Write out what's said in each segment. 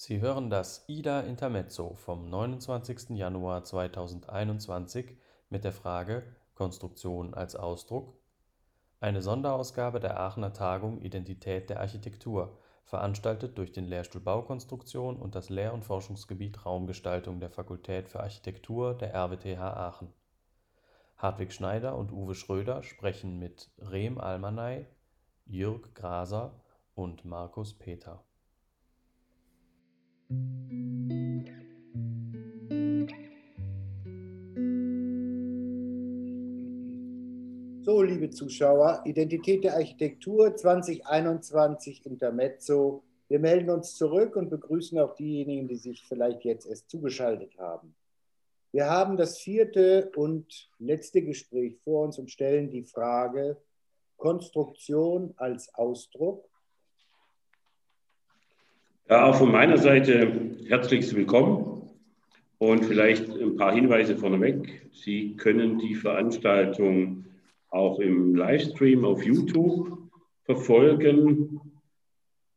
Sie hören das IDA Intermezzo vom 29. Januar 2021 mit der Frage Konstruktion als Ausdruck. Eine Sonderausgabe der Aachener Tagung Identität der Architektur, veranstaltet durch den Lehrstuhl Baukonstruktion und das Lehr und Forschungsgebiet Raumgestaltung der Fakultät für Architektur der RWTH Aachen. Hartwig Schneider und Uwe Schröder sprechen mit Rehm Almanay, Jürg Graser und Markus Peter. So, liebe Zuschauer, Identität der Architektur 2021 Intermezzo. Wir melden uns zurück und begrüßen auch diejenigen, die sich vielleicht jetzt erst zugeschaltet haben. Wir haben das vierte und letzte Gespräch vor uns und stellen die Frage Konstruktion als Ausdruck. Ja, auch von meiner Seite herzlichst willkommen und vielleicht ein paar Hinweise vorneweg. Sie können die Veranstaltung auch im Livestream auf YouTube verfolgen.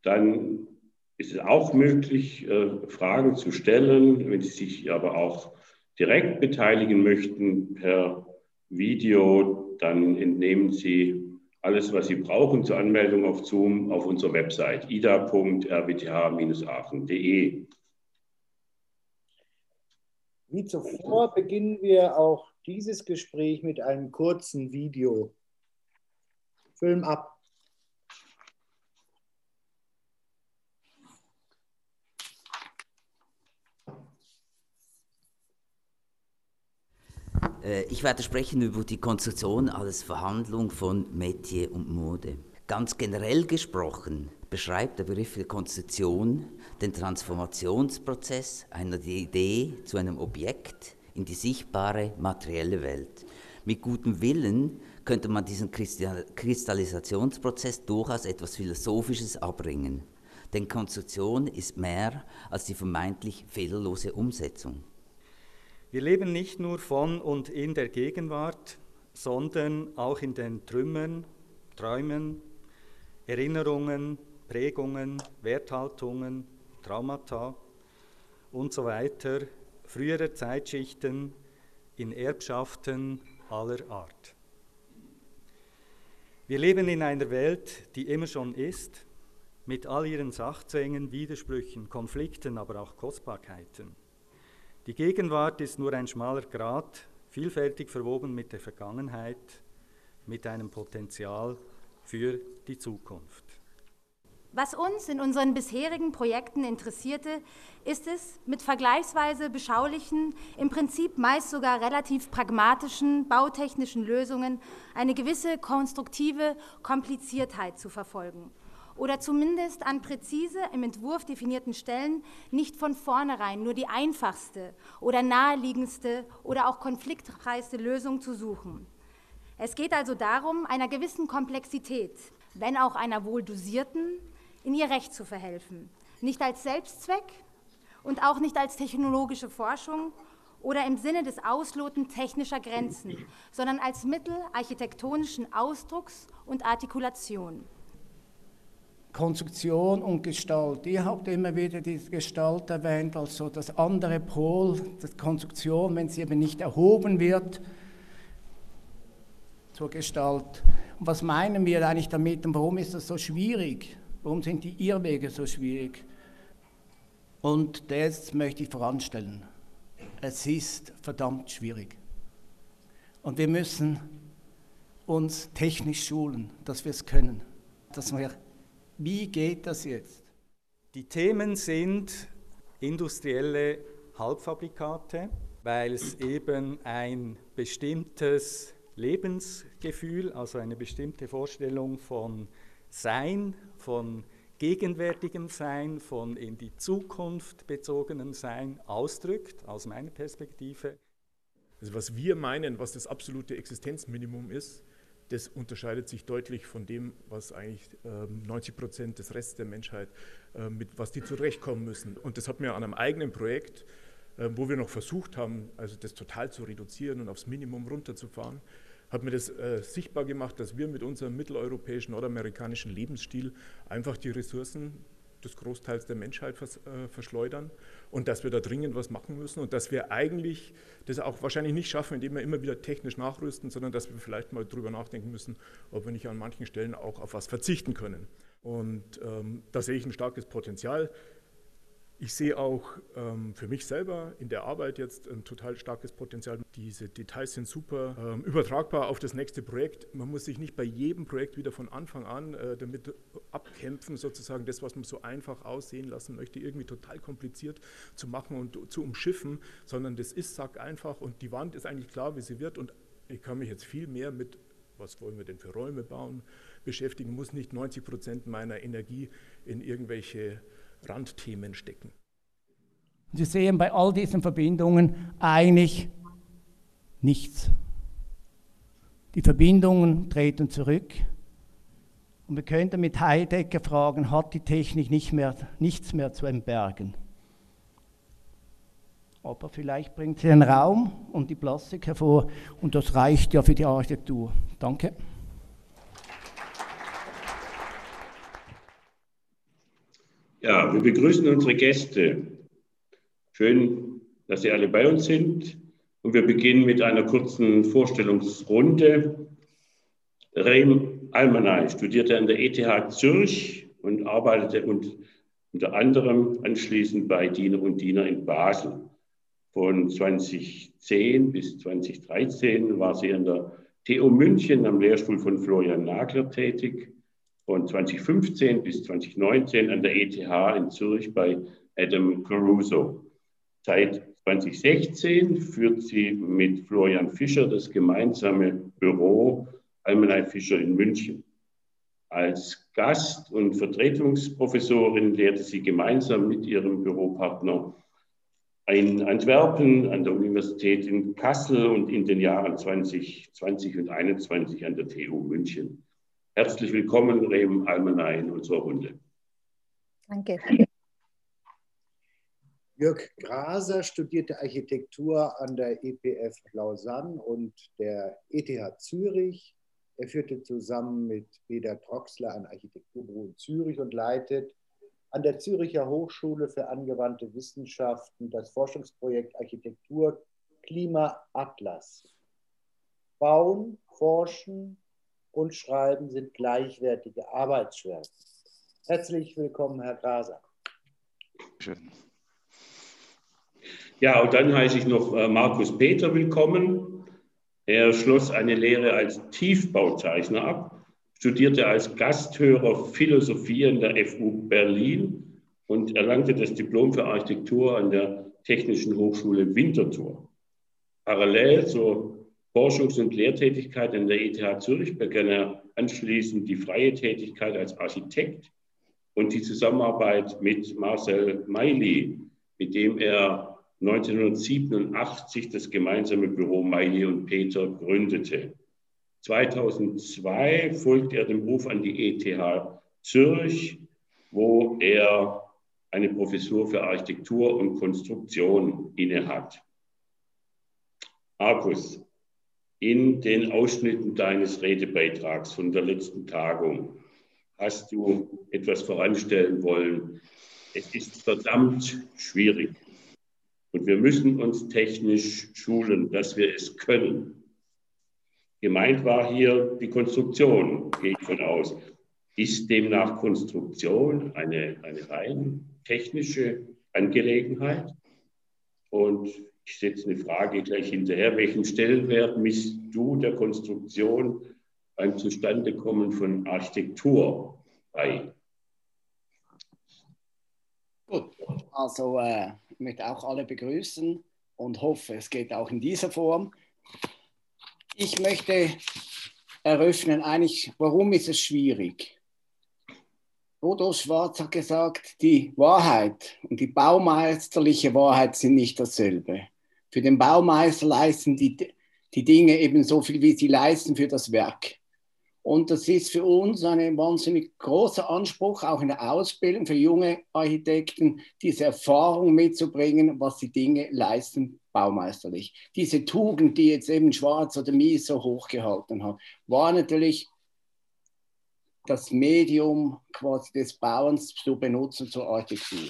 Dann ist es auch möglich, äh, Fragen zu stellen, wenn Sie sich aber auch direkt beteiligen möchten per Video, dann entnehmen Sie alles, was Sie brauchen zur Anmeldung auf Zoom auf unserer Website ida.rwth-aachen.de. Wie zuvor beginnen wir auch dieses Gespräch mit einem kurzen Video. Film ab. Ich werde sprechen über die Konstruktion als Verhandlung von Metier und Mode. Ganz generell gesprochen beschreibt der Begriff der Konstruktion den Transformationsprozess einer Idee zu einem Objekt in die sichtbare materielle Welt. Mit gutem Willen könnte man diesen Kristallisationsprozess durchaus etwas Philosophisches abbringen. Denn Konstruktion ist mehr als die vermeintlich fehlerlose Umsetzung. Wir leben nicht nur von und in der Gegenwart, sondern auch in den Trümmern, Träumen, Erinnerungen, Prägungen, Werthaltungen, Traumata und so weiter früherer Zeitschichten in Erbschaften aller Art. Wir leben in einer Welt, die immer schon ist, mit all ihren Sachzwängen, Widersprüchen, Konflikten, aber auch Kostbarkeiten. Die Gegenwart ist nur ein schmaler Grat, vielfältig verwoben mit der Vergangenheit, mit einem Potenzial für die Zukunft. Was uns in unseren bisherigen Projekten interessierte, ist es, mit vergleichsweise beschaulichen, im Prinzip meist sogar relativ pragmatischen bautechnischen Lösungen eine gewisse konstruktive Kompliziertheit zu verfolgen oder zumindest an präzise im Entwurf definierten Stellen nicht von vornherein nur die einfachste oder naheliegendste oder auch konfliktfreiste Lösung zu suchen. Es geht also darum, einer gewissen Komplexität, wenn auch einer wohl dosierten, in ihr Recht zu verhelfen. Nicht als Selbstzweck und auch nicht als technologische Forschung oder im Sinne des Ausloten technischer Grenzen, sondern als Mittel architektonischen Ausdrucks und Artikulation. Konstruktion und Gestalt. Ihr habt immer wieder die Gestalt erwähnt, also das andere Pol, das Konstruktion, wenn sie eben nicht erhoben wird zur Gestalt. Und was meinen wir eigentlich damit und warum ist das so schwierig? Warum sind die Irrwege so schwierig? Und das möchte ich voranstellen. Es ist verdammt schwierig. Und wir müssen uns technisch schulen, dass wir es können, dass wir wie geht das jetzt? Die Themen sind industrielle Halbfabrikate, weil es eben ein bestimmtes Lebensgefühl, also eine bestimmte Vorstellung von Sein, von gegenwärtigem Sein, von in die Zukunft bezogenem Sein ausdrückt, aus meiner Perspektive. Also was wir meinen, was das absolute Existenzminimum ist, das unterscheidet sich deutlich von dem, was eigentlich 90 ähm, Prozent des Restes der Menschheit, ähm, mit was die zurechtkommen müssen. Und das hat mir an einem eigenen Projekt, ähm, wo wir noch versucht haben, also das total zu reduzieren und aufs Minimum runterzufahren, hat mir das äh, sichtbar gemacht, dass wir mit unserem mitteleuropäischen, nordamerikanischen Lebensstil einfach die Ressourcen des Großteils der Menschheit vers, äh, verschleudern und dass wir da dringend was machen müssen und dass wir eigentlich das auch wahrscheinlich nicht schaffen, indem wir immer wieder technisch nachrüsten, sondern dass wir vielleicht mal darüber nachdenken müssen, ob wir nicht an manchen Stellen auch auf was verzichten können. Und ähm, da sehe ich ein starkes Potenzial. Ich sehe auch ähm, für mich selber in der Arbeit jetzt ein total starkes Potenzial. Diese Details sind super ähm, übertragbar auf das nächste Projekt. Man muss sich nicht bei jedem Projekt wieder von Anfang an äh, damit abkämpfen, sozusagen das, was man so einfach aussehen lassen möchte, irgendwie total kompliziert zu machen und zu umschiffen, sondern das ist, sagt einfach und die Wand ist eigentlich klar, wie sie wird und ich kann mich jetzt viel mehr mit, was wollen wir denn für Räume bauen, beschäftigen, muss nicht 90 Prozent meiner Energie in irgendwelche Randthemen stecken. Sie sehen bei all diesen Verbindungen eigentlich nichts. Die Verbindungen treten zurück. Und wir könnten mit Heidegger fragen, hat die Technik nicht mehr, nichts mehr zu entbergen? Aber vielleicht bringt sie den Raum und die Plastik hervor und das reicht ja für die Architektur. Danke. Ja, wir begrüßen unsere Gäste. Schön, dass Sie alle bei uns sind. Und wir beginnen mit einer kurzen Vorstellungsrunde. Reim Almanay studierte an der ETH Zürich und arbeitete unter anderem anschließend bei Diener und Diener in Basel. Von 2010 bis 2013 war sie an der TU München am Lehrstuhl von Florian Nagler tätig von 2015 bis 2019 an der ETH in Zürich bei Adam Caruso. Seit 2016 führt sie mit Florian Fischer das gemeinsame Büro Almenai Fischer in München. Als Gast- und Vertretungsprofessorin lehrte sie gemeinsam mit ihrem Büropartner in Antwerpen, an der Universität in Kassel und in den Jahren 2020 und 2021 an der TU München. Herzlich willkommen, Rem Almenay, in unserer Runde. Danke. Jörg Graser studierte Architektur an der EPF Lausanne und der ETH Zürich. Er führte zusammen mit Peter Troxler ein Architekturbüro in Zürich und leitet an der Züricher Hochschule für angewandte Wissenschaften das Forschungsprojekt Architektur Klima Atlas. Bauen, Forschen, und Schreiben sind gleichwertige Arbeitsschwerpunkte. Herzlich willkommen, Herr Graser. Schön. Ja, und dann heiße ich noch äh, Markus Peter willkommen. Er schloss eine Lehre als Tiefbauzeichner ab, studierte als Gasthörer Philosophie an der FU Berlin und erlangte das Diplom für Architektur an der Technischen Hochschule Winterthur. Parallel zur Forschungs- und Lehrtätigkeit an der ETH Zürich begann er anschließend die freie Tätigkeit als Architekt und die Zusammenarbeit mit Marcel Meili, mit dem er 1987 das gemeinsame Büro Meili und Peter gründete. 2002 folgte er dem Ruf an die ETH Zürich, wo er eine Professur für Architektur und Konstruktion innehat. Markus, in den Ausschnitten deines Redebeitrags von der letzten Tagung hast du etwas voranstellen wollen. Es ist verdammt schwierig. Und wir müssen uns technisch schulen, dass wir es können. Gemeint war hier die Konstruktion, gehe ich von aus. Ist demnach Konstruktion eine, eine rein technische Angelegenheit? Und ich setze eine Frage gleich hinterher. Welchen Stellenwert misst du der Konstruktion beim Zustandekommen von Architektur bei? Gut, also äh, ich möchte auch alle begrüßen und hoffe, es geht auch in dieser Form. Ich möchte eröffnen, eigentlich, warum ist es schwierig? Rudolf Schwarz hat gesagt, die Wahrheit und die baumeisterliche Wahrheit sind nicht dasselbe. Für den Baumeister leisten die, die Dinge eben so viel, wie sie leisten für das Werk. Und das ist für uns ein wahnsinnig großer Anspruch, auch in der Ausbildung für junge Architekten, diese Erfahrung mitzubringen, was die Dinge leisten baumeisterlich. Diese Tugend, die jetzt eben Schwarz oder Mies so hochgehalten hat, war natürlich das Medium quasi des Bauens zu benutzen zur Architektur.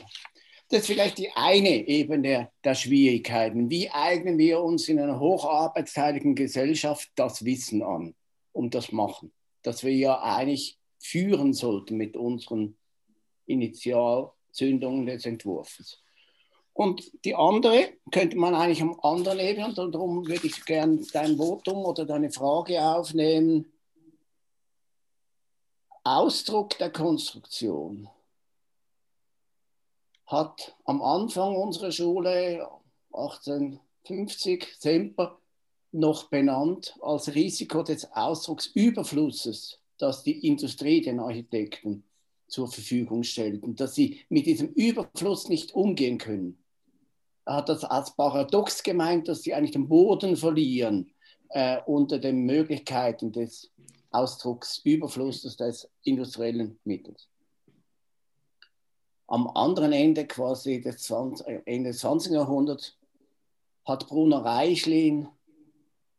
Das ist vielleicht die eine Ebene der Schwierigkeiten. Wie eignen wir uns in einer hocharbeitsteiligen Gesellschaft das Wissen an, um das machen? Das wir ja eigentlich führen sollten mit unseren Initialzündungen des Entwurfs. Und die andere könnte man eigentlich am anderen Ebene, und darum würde ich gerne dein Votum oder deine Frage aufnehmen. Ausdruck der Konstruktion hat am Anfang unserer Schule 1850 Semper noch benannt als Risiko des Ausdrucksüberflusses, das die Industrie den Architekten zur Verfügung stellt und dass sie mit diesem Überfluss nicht umgehen können. Er hat das als paradox gemeint, dass sie eigentlich den Boden verlieren äh, unter den Möglichkeiten des Ausdrucksüberflusses des industriellen Mittels am anderen Ende quasi des 20, äh, Ende des 20. Jahrhunderts hat Bruno Reichlin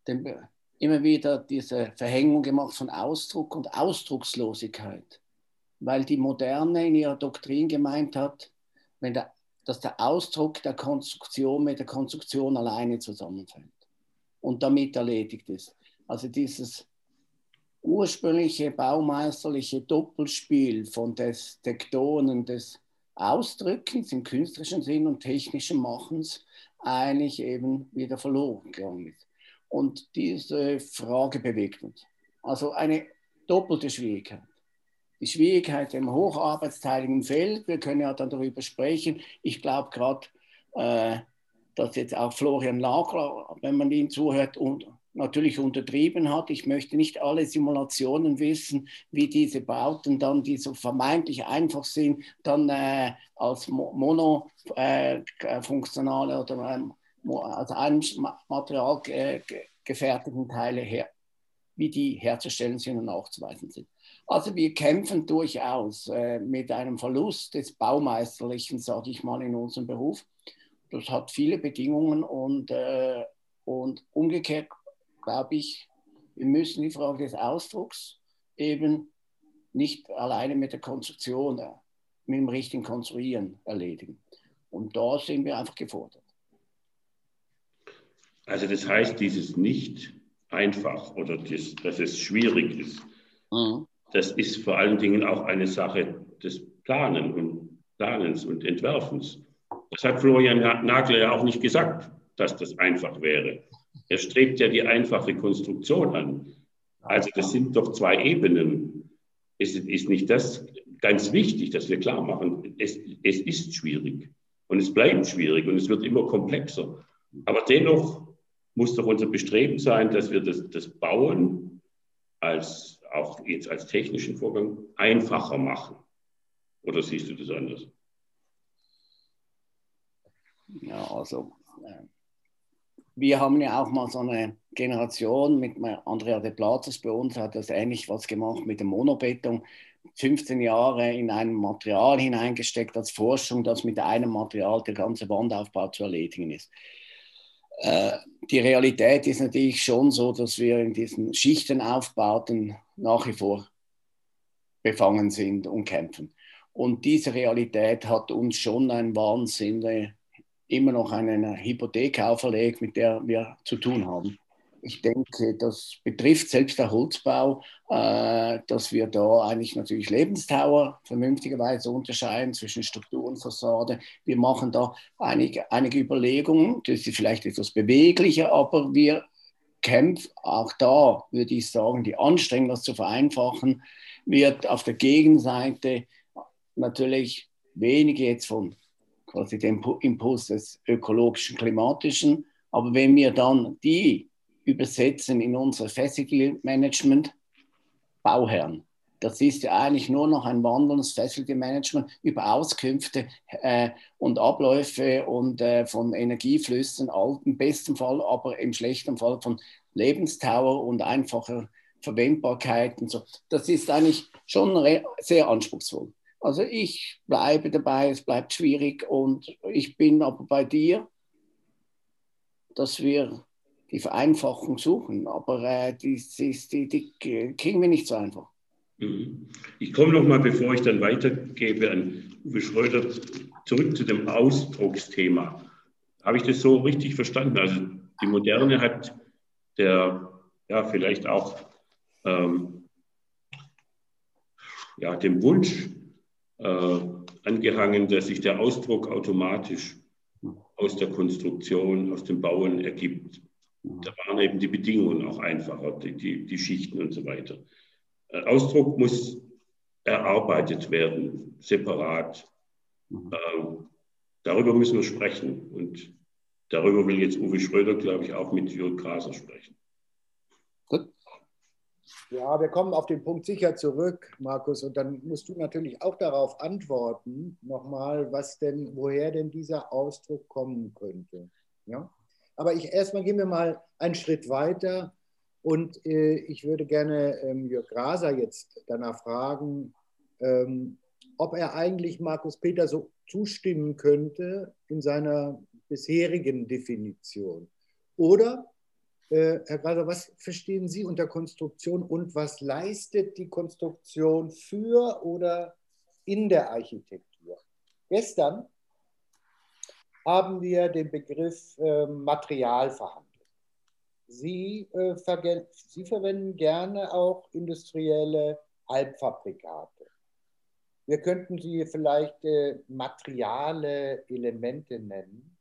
den, immer wieder diese Verhängung gemacht von Ausdruck und Ausdruckslosigkeit, weil die Moderne in ihrer Doktrin gemeint hat, wenn der, dass der Ausdruck der Konstruktion mit der Konstruktion alleine zusammenfällt und damit erledigt ist. Also dieses ursprüngliche baumeisterliche Doppelspiel von des Tektonen, des Ausdrückens im künstlerischen Sinn und technischen Machens eigentlich eben wieder verloren gegangen ist. Und diese Frage bewegt uns. Also eine doppelte Schwierigkeit. Die Schwierigkeit im hocharbeitsteiligen Feld, wir können ja dann darüber sprechen. Ich glaube gerade, äh, dass jetzt auch Florian Nagler, wenn man ihn zuhört, und natürlich untertrieben hat. Ich möchte nicht alle Simulationen wissen, wie diese Bauten dann, die so vermeintlich einfach sind, dann äh, als monofunktionale äh, oder ähm, als ein Material äh, gefertigten Teile her, wie die herzustellen sind und nachzuweisen sind. Also wir kämpfen durchaus äh, mit einem Verlust des Baumeisterlichen, sage ich mal, in unserem Beruf. Das hat viele Bedingungen und, äh, und umgekehrt glaube ich, wir müssen die Frage des Ausdrucks eben nicht alleine mit der Konstruktion, äh, mit dem richtigen Konstruieren erledigen. Und da sind wir einfach gefordert. Also das heißt, dieses nicht einfach oder das, dass es schwierig ist, mhm. das ist vor allen Dingen auch eine Sache des Planen und Planens und Entwerfens. Das hat Florian Nagler ja auch nicht gesagt, dass das einfach wäre. Er strebt ja die einfache Konstruktion an. Also das sind doch zwei Ebenen. Es ist nicht das ganz wichtig, dass wir klar machen, es, es ist schwierig und es bleibt schwierig und es wird immer komplexer. Aber dennoch muss doch unser Bestreben sein, dass wir das, das Bauen als, auch jetzt als technischen Vorgang einfacher machen. Oder siehst du das anders? Ja, also äh, wir haben ja auch mal so eine Generation mit Andrea de Platzes bei uns, hat das ähnlich was gemacht mit dem Monobeton. 15 Jahre in ein Material hineingesteckt als Forschung, dass mit einem Material der ganze Wandaufbau zu erledigen ist. Äh, die Realität ist natürlich schon so, dass wir in diesen Schichtenaufbauten nach wie vor befangen sind und kämpfen. Und diese Realität hat uns schon ein Wahnsinn immer noch eine Hypothek auferlegt, mit der wir zu tun haben. Ich denke, das betrifft selbst der Holzbau, äh, dass wir da eigentlich natürlich Lebensdauer vernünftigerweise unterscheiden zwischen Struktur und Fassade. Wir machen da einige, einige Überlegungen, das ist vielleicht etwas beweglicher, aber wir kämpfen auch da, würde ich sagen, die Anstrengung, das zu vereinfachen, wird auf der Gegenseite natürlich wenige jetzt von quasi den Impuls des ökologischen, klimatischen. Aber wenn wir dann die übersetzen in unser Facility Management, Bauherren, das ist ja eigentlich nur noch ein wandelndes Facility Management über Auskünfte äh, und Abläufe und äh, von Energieflüssen, im besten Fall, aber im schlechten Fall von Lebensdauer und einfacher Verwendbarkeit und so. Das ist eigentlich schon sehr anspruchsvoll. Also ich bleibe dabei, es bleibt schwierig und ich bin aber bei dir, dass wir die Vereinfachung suchen, aber äh, die, die, die, die kriegen wir nicht so einfach. Mhm. Ich komme noch mal, bevor ich dann weitergebe an Uwe Schröder, zurück zu dem Ausdrucksthema. Habe ich das so richtig verstanden? Also die Moderne hat der, ja, vielleicht auch ähm, ja, dem Wunsch äh, angehangen, dass sich der Ausdruck automatisch aus der Konstruktion, aus dem Bauen ergibt. Da waren eben die Bedingungen auch einfacher, die, die, die Schichten und so weiter. Äh, Ausdruck muss erarbeitet werden, separat. Ähm, darüber müssen wir sprechen. Und darüber will jetzt Uwe Schröder, glaube ich, auch mit Jürgen Graser sprechen. Ja, wir kommen auf den Punkt sicher zurück, Markus, und dann musst du natürlich auch darauf antworten, nochmal, was denn, woher denn dieser Ausdruck kommen könnte. Ja? Aber ich erstmal gehen wir mal einen Schritt weiter und äh, ich würde gerne ähm, Jörg Graser jetzt danach fragen, ähm, ob er eigentlich Markus Peter so zustimmen könnte in seiner bisherigen Definition. Oder äh, Herr Graser, was verstehen Sie unter Konstruktion und was leistet die Konstruktion für oder in der Architektur? Gestern haben wir den Begriff äh, Material verhandelt. Sie, äh, Sie verwenden gerne auch industrielle Halbfabrikate. Wir könnten sie vielleicht äh, materiale Elemente nennen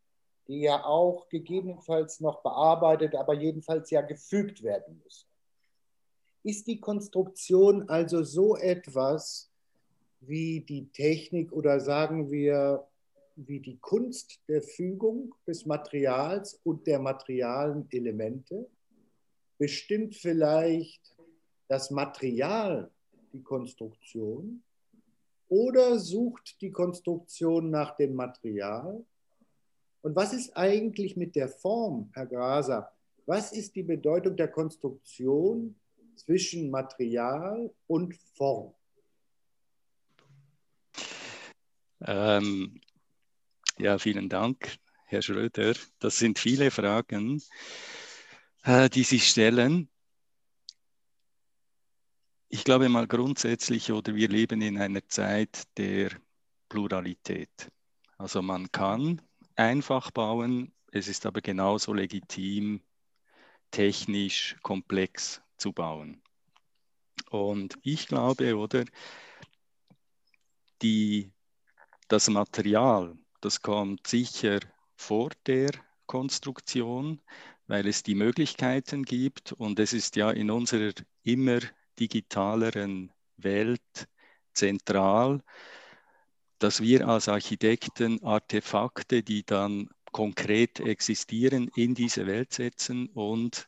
die ja auch gegebenenfalls noch bearbeitet, aber jedenfalls ja gefügt werden müssen. Ist die Konstruktion also so etwas wie die Technik oder sagen wir wie die Kunst der Fügung des Materials und der materialen Elemente? Bestimmt vielleicht das Material die Konstruktion oder sucht die Konstruktion nach dem Material und was ist eigentlich mit der Form, Herr Graser? Was ist die Bedeutung der Konstruktion zwischen Material und Form? Ähm, ja, vielen Dank, Herr Schröder. Das sind viele Fragen, äh, die Sie stellen. Ich glaube mal grundsätzlich, oder wir leben in einer Zeit der Pluralität. Also man kann einfach bauen. Es ist aber genauso legitim, technisch komplex zu bauen. Und ich glaube, oder, die, das Material, das kommt sicher vor der Konstruktion, weil es die Möglichkeiten gibt und es ist ja in unserer immer digitaleren Welt zentral, dass wir als Architekten Artefakte, die dann konkret existieren, in diese Welt setzen und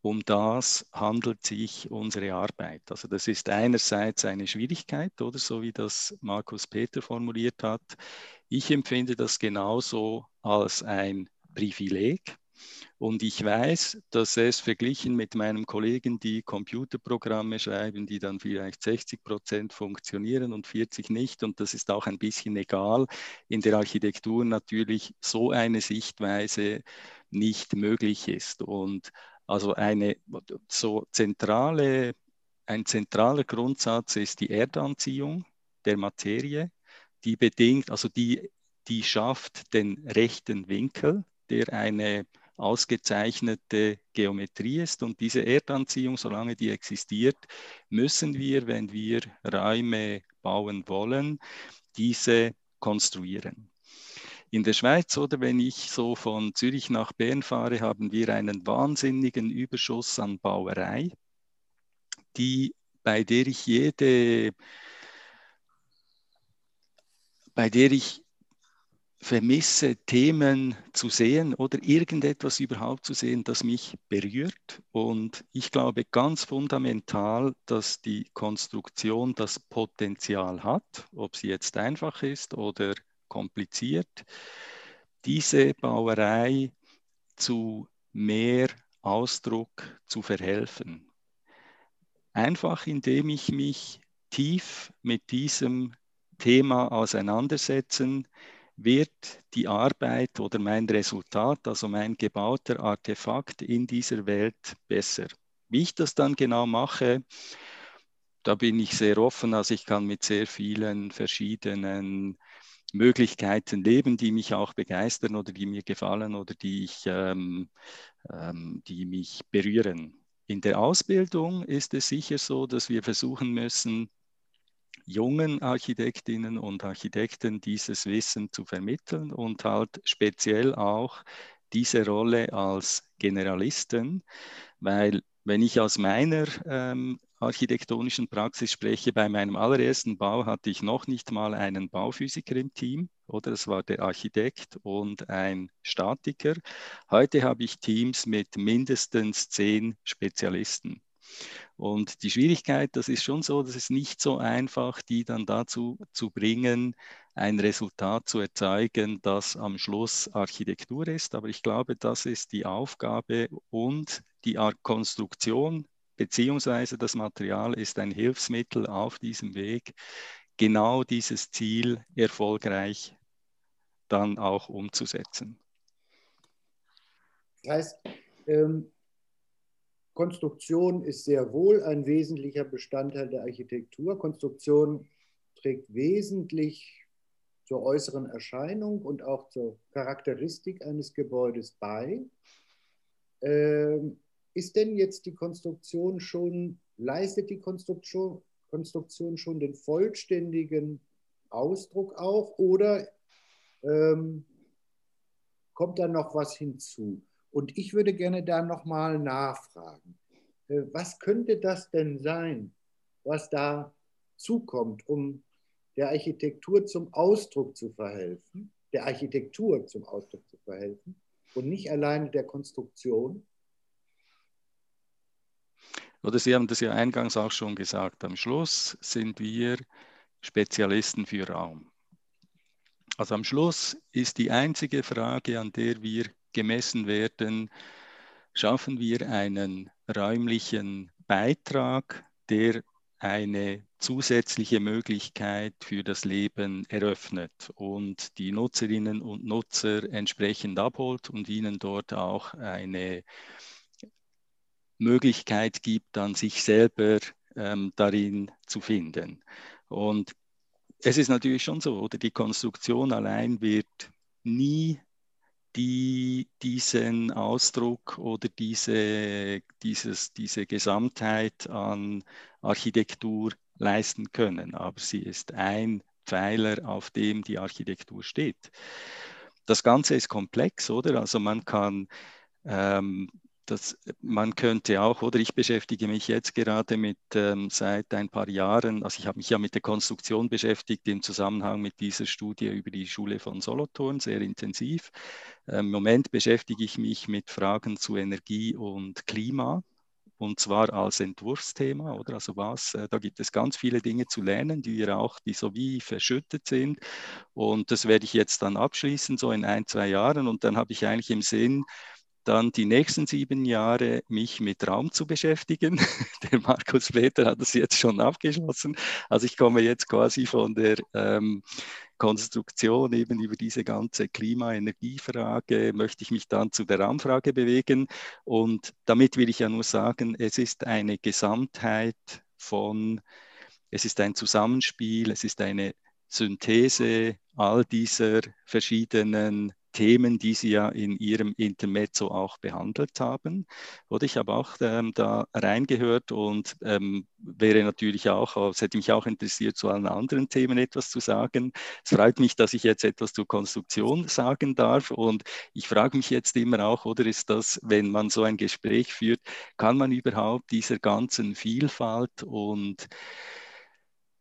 um das handelt sich unsere Arbeit. Also das ist einerseits eine Schwierigkeit, oder so wie das Markus Peter formuliert hat. Ich empfinde das genauso als ein Privileg, und ich weiß, dass es verglichen mit meinem Kollegen, die Computerprogramme schreiben, die dann vielleicht 60 Prozent funktionieren und 40 nicht. Und das ist auch ein bisschen egal. In der Architektur natürlich so eine Sichtweise nicht möglich ist. Und also eine so zentrale, ein zentraler Grundsatz ist die Erdanziehung der Materie, die bedingt, also die, die schafft den rechten Winkel, der eine ausgezeichnete Geometrie ist. Und diese Erdanziehung, solange die existiert, müssen wir, wenn wir Räume bauen wollen, diese konstruieren. In der Schweiz oder wenn ich so von Zürich nach Bern fahre, haben wir einen wahnsinnigen Überschuss an Bauerei, die, bei der ich jede, bei der ich vermisse, Themen zu sehen oder irgendetwas überhaupt zu sehen, das mich berührt. Und ich glaube ganz fundamental, dass die Konstruktion das Potenzial hat, ob sie jetzt einfach ist oder kompliziert, diese Bauerei zu mehr Ausdruck zu verhelfen. Einfach indem ich mich tief mit diesem Thema auseinandersetzen, wird die Arbeit oder mein Resultat, also mein gebauter Artefakt in dieser Welt besser. Wie ich das dann genau mache, da bin ich sehr offen, also ich kann mit sehr vielen verschiedenen Möglichkeiten leben, die mich auch begeistern oder die mir gefallen oder die, ich, ähm, ähm, die mich berühren. In der Ausbildung ist es sicher so, dass wir versuchen müssen, jungen Architektinnen und Architekten dieses Wissen zu vermitteln und halt speziell auch diese Rolle als Generalisten, weil wenn ich aus meiner ähm, architektonischen Praxis spreche, bei meinem allerersten Bau hatte ich noch nicht mal einen Bauphysiker im Team, oder es war der Architekt und ein Statiker. Heute habe ich Teams mit mindestens zehn Spezialisten. Und die Schwierigkeit, das ist schon so, dass es nicht so einfach, die dann dazu zu bringen, ein Resultat zu erzeugen, das am Schluss Architektur ist. Aber ich glaube, das ist die Aufgabe und die Konstruktion beziehungsweise das Material ist ein Hilfsmittel auf diesem Weg, genau dieses Ziel erfolgreich dann auch umzusetzen. Das heißt, ähm, Konstruktion ist sehr wohl ein wesentlicher Bestandteil der Architektur. Konstruktion trägt wesentlich zur äußeren Erscheinung und auch zur Charakteristik eines Gebäudes bei. Ähm, ist denn jetzt die Konstruktion schon, leistet die Konstruktion, Konstruktion schon den vollständigen Ausdruck auch oder ähm, kommt da noch was hinzu? Und ich würde gerne da nochmal nachfragen. Äh, was könnte das denn sein, was da zukommt, um der Architektur zum Ausdruck zu verhelfen, der Architektur zum Ausdruck zu verhelfen und nicht alleine der Konstruktion? Oder Sie haben das ja eingangs auch schon gesagt, am Schluss sind wir Spezialisten für Raum. Also am Schluss ist die einzige Frage, an der wir gemessen werden, schaffen wir einen räumlichen Beitrag, der eine zusätzliche Möglichkeit für das Leben eröffnet und die Nutzerinnen und Nutzer entsprechend abholt und ihnen dort auch eine Möglichkeit gibt, dann sich selber ähm, darin zu finden. Und es ist natürlich schon so, oder die Konstruktion allein wird nie die, diesen Ausdruck oder diese, dieses, diese Gesamtheit an Architektur leisten können. Aber sie ist ein Pfeiler, auf dem die Architektur steht. Das Ganze ist komplex, oder? Also man kann ähm, das, man könnte auch, oder ich beschäftige mich jetzt gerade mit ähm, seit ein paar Jahren, also ich habe mich ja mit der Konstruktion beschäftigt im Zusammenhang mit dieser Studie über die Schule von Solothurn sehr intensiv. Ähm, Im Moment beschäftige ich mich mit Fragen zu Energie und Klima und zwar als Entwurfsthema, oder? Also was, äh, da gibt es ganz viele Dinge zu lernen, die wir auch, die so wie verschüttet sind. Und das werde ich jetzt dann abschließen, so in ein, zwei Jahren. Und dann habe ich eigentlich im Sinn, dann die nächsten sieben Jahre mich mit Raum zu beschäftigen. Der Markus Peter hat das jetzt schon abgeschlossen. Also ich komme jetzt quasi von der ähm, Konstruktion eben über diese ganze Klima-Energiefrage, möchte ich mich dann zu der Raumfrage bewegen. Und damit will ich ja nur sagen, es ist eine Gesamtheit von, es ist ein Zusammenspiel, es ist eine Synthese all dieser verschiedenen Themen, die Sie ja in Ihrem Intermezzo auch behandelt haben. Oder ich habe auch ähm, da reingehört und ähm, wäre natürlich auch, es hätte mich auch interessiert, zu allen anderen Themen etwas zu sagen. Es freut mich, dass ich jetzt etwas zur Konstruktion sagen darf und ich frage mich jetzt immer auch, oder ist das, wenn man so ein Gespräch führt, kann man überhaupt dieser ganzen Vielfalt und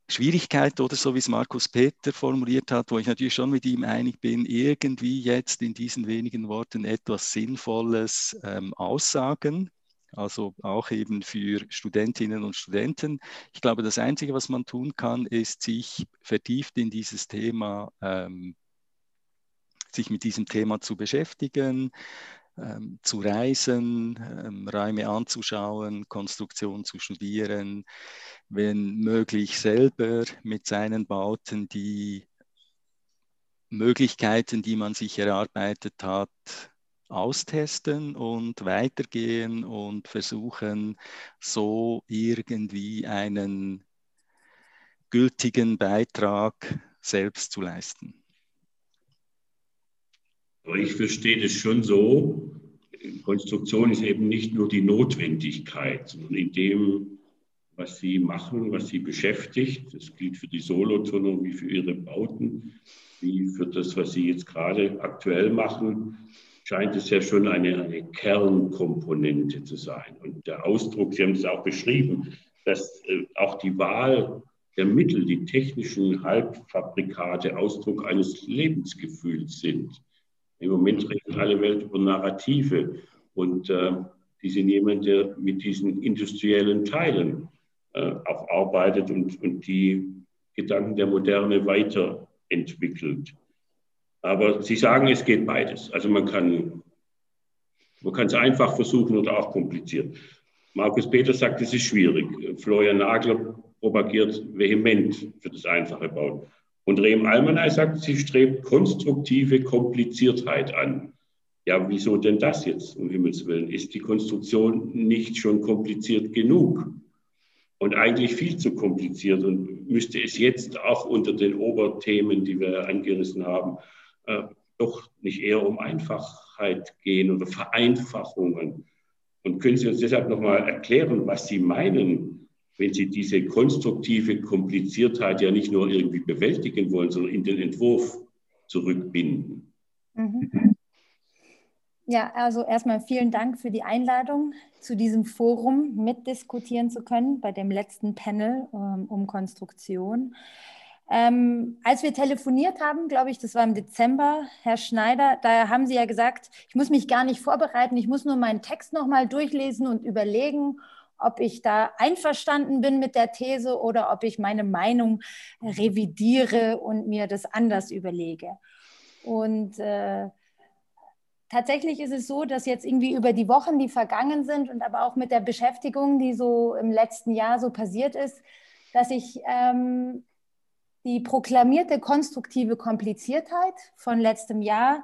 Schwierigkeit oder so wie es Markus Peter formuliert hat, wo ich natürlich schon mit ihm einig bin, irgendwie jetzt in diesen wenigen Worten etwas Sinnvolles ähm, aussagen. Also auch eben für Studentinnen und Studenten. Ich glaube, das Einzige, was man tun kann, ist sich vertieft in dieses Thema, ähm, sich mit diesem Thema zu beschäftigen, ähm, zu reisen, ähm, Räume anzuschauen, Konstruktion zu studieren, wenn möglich selber mit seinen Bauten die Möglichkeiten, die man sich erarbeitet hat, austesten und weitergehen und versuchen, so irgendwie einen gültigen Beitrag selbst zu leisten. Ich verstehe das schon so. Konstruktion ist eben nicht nur die Notwendigkeit, sondern in dem, was Sie machen, was Sie beschäftigt. Das gilt für die Solothurner wie für Ihre Bauten, wie für das, was Sie jetzt gerade aktuell machen, scheint es ja schon eine, eine Kernkomponente zu sein. Und der Ausdruck, Sie haben es auch beschrieben, dass äh, auch die Wahl der Mittel, die technischen Halbfabrikate Ausdruck eines Lebensgefühls sind. Im Moment redet alle Welt über Narrative und äh, die sind jemand, der mit diesen industriellen Teilen äh, auch arbeitet und, und die Gedanken der Moderne weiterentwickelt. Aber Sie sagen, es geht beides. Also man kann, man kann es einfach versuchen oder auch kompliziert. Markus Peter sagt, es ist schwierig. Florian Nagler propagiert vehement für das einfache Bauen. Und Rehm Almanay sagt, sie strebt konstruktive Kompliziertheit an. Ja, wieso denn das jetzt, um Himmels Willen? Ist die Konstruktion nicht schon kompliziert genug? Und eigentlich viel zu kompliziert und müsste es jetzt auch unter den Oberthemen, die wir angerissen haben, äh, doch nicht eher um Einfachheit gehen oder Vereinfachungen. Und können Sie uns deshalb nochmal erklären, was Sie meinen wenn Sie diese konstruktive Kompliziertheit ja nicht nur irgendwie bewältigen wollen, sondern in den Entwurf zurückbinden. Mhm. Ja, also erstmal vielen Dank für die Einladung, zu diesem Forum mitdiskutieren zu können bei dem letzten Panel ähm, um Konstruktion. Ähm, als wir telefoniert haben, glaube ich, das war im Dezember, Herr Schneider, da haben Sie ja gesagt, ich muss mich gar nicht vorbereiten, ich muss nur meinen Text nochmal durchlesen und überlegen ob ich da einverstanden bin mit der These oder ob ich meine Meinung revidiere und mir das anders überlege. Und äh, tatsächlich ist es so, dass jetzt irgendwie über die Wochen, die vergangen sind und aber auch mit der Beschäftigung, die so im letzten Jahr so passiert ist, dass ich ähm, die proklamierte konstruktive Kompliziertheit von letztem Jahr